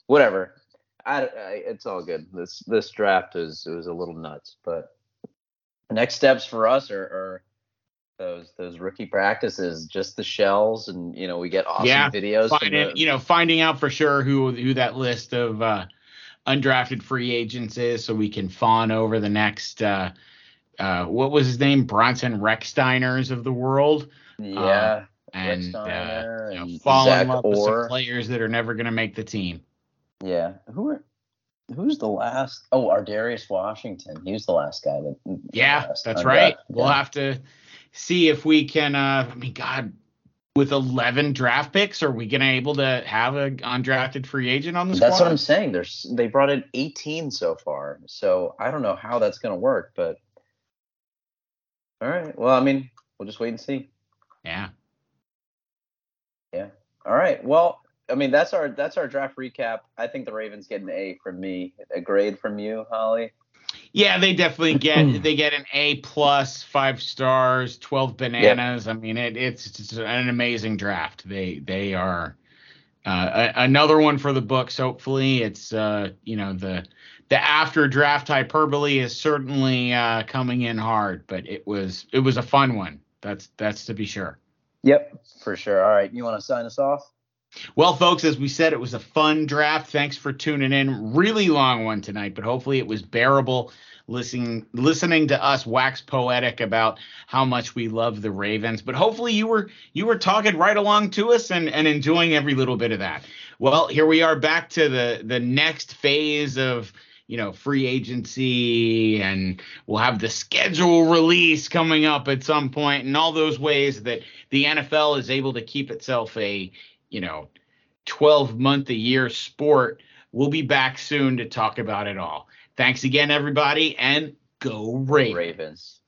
Whatever. I, I, it's all good. This this draft is it was a little nuts, but next steps for us are, are those those rookie practices, just the shells, and you know we get awesome yeah, videos. Finding, you know, finding out for sure who who that list of uh, undrafted free agents is, so we can fawn over the next. Uh, uh, what was his name? Bronson Rechsteiners of the world. Yeah. Uh, and, uh, you know, fall Zach in love Orr. with some players that are never going to make the team. Yeah. Who are who's the last? Oh, our Darius Washington. He was the last guy that. Yeah, that's right. We'll have to see if we can. Uh, I mean, God, with 11 draft picks, are we gonna able to have a undrafted free agent on the squad? That's what I'm saying. There's they brought in 18 so far, so I don't know how that's gonna work, but all right. Well, I mean, we'll just wait and see. Yeah. Yeah. All right. Well, I mean, that's our that's our draft recap. I think the Ravens get an A from me, a grade from you, Holly. Yeah, they definitely get they get an A plus, five stars, twelve bananas. Yep. I mean, it, it's, an amazing draft. They they are uh, a, another one for the books. Hopefully, it's uh, you know the the after draft hyperbole is certainly uh, coming in hard, but it was it was a fun one. That's that's to be sure. Yep, for sure. All right, you want to sign us off? Well, folks, as we said, it was a fun draft. Thanks for tuning in. Really long one tonight, but hopefully it was bearable listening listening to us wax poetic about how much we love the Ravens. But hopefully you were you were talking right along to us and, and enjoying every little bit of that. Well, here we are back to the the next phase of you know free agency and we'll have the schedule release coming up at some point and all those ways that the NFL is able to keep itself a you know 12 month a year sport. We'll be back soon to talk about it all. Thanks again, everybody, and go Ravens. Ravens.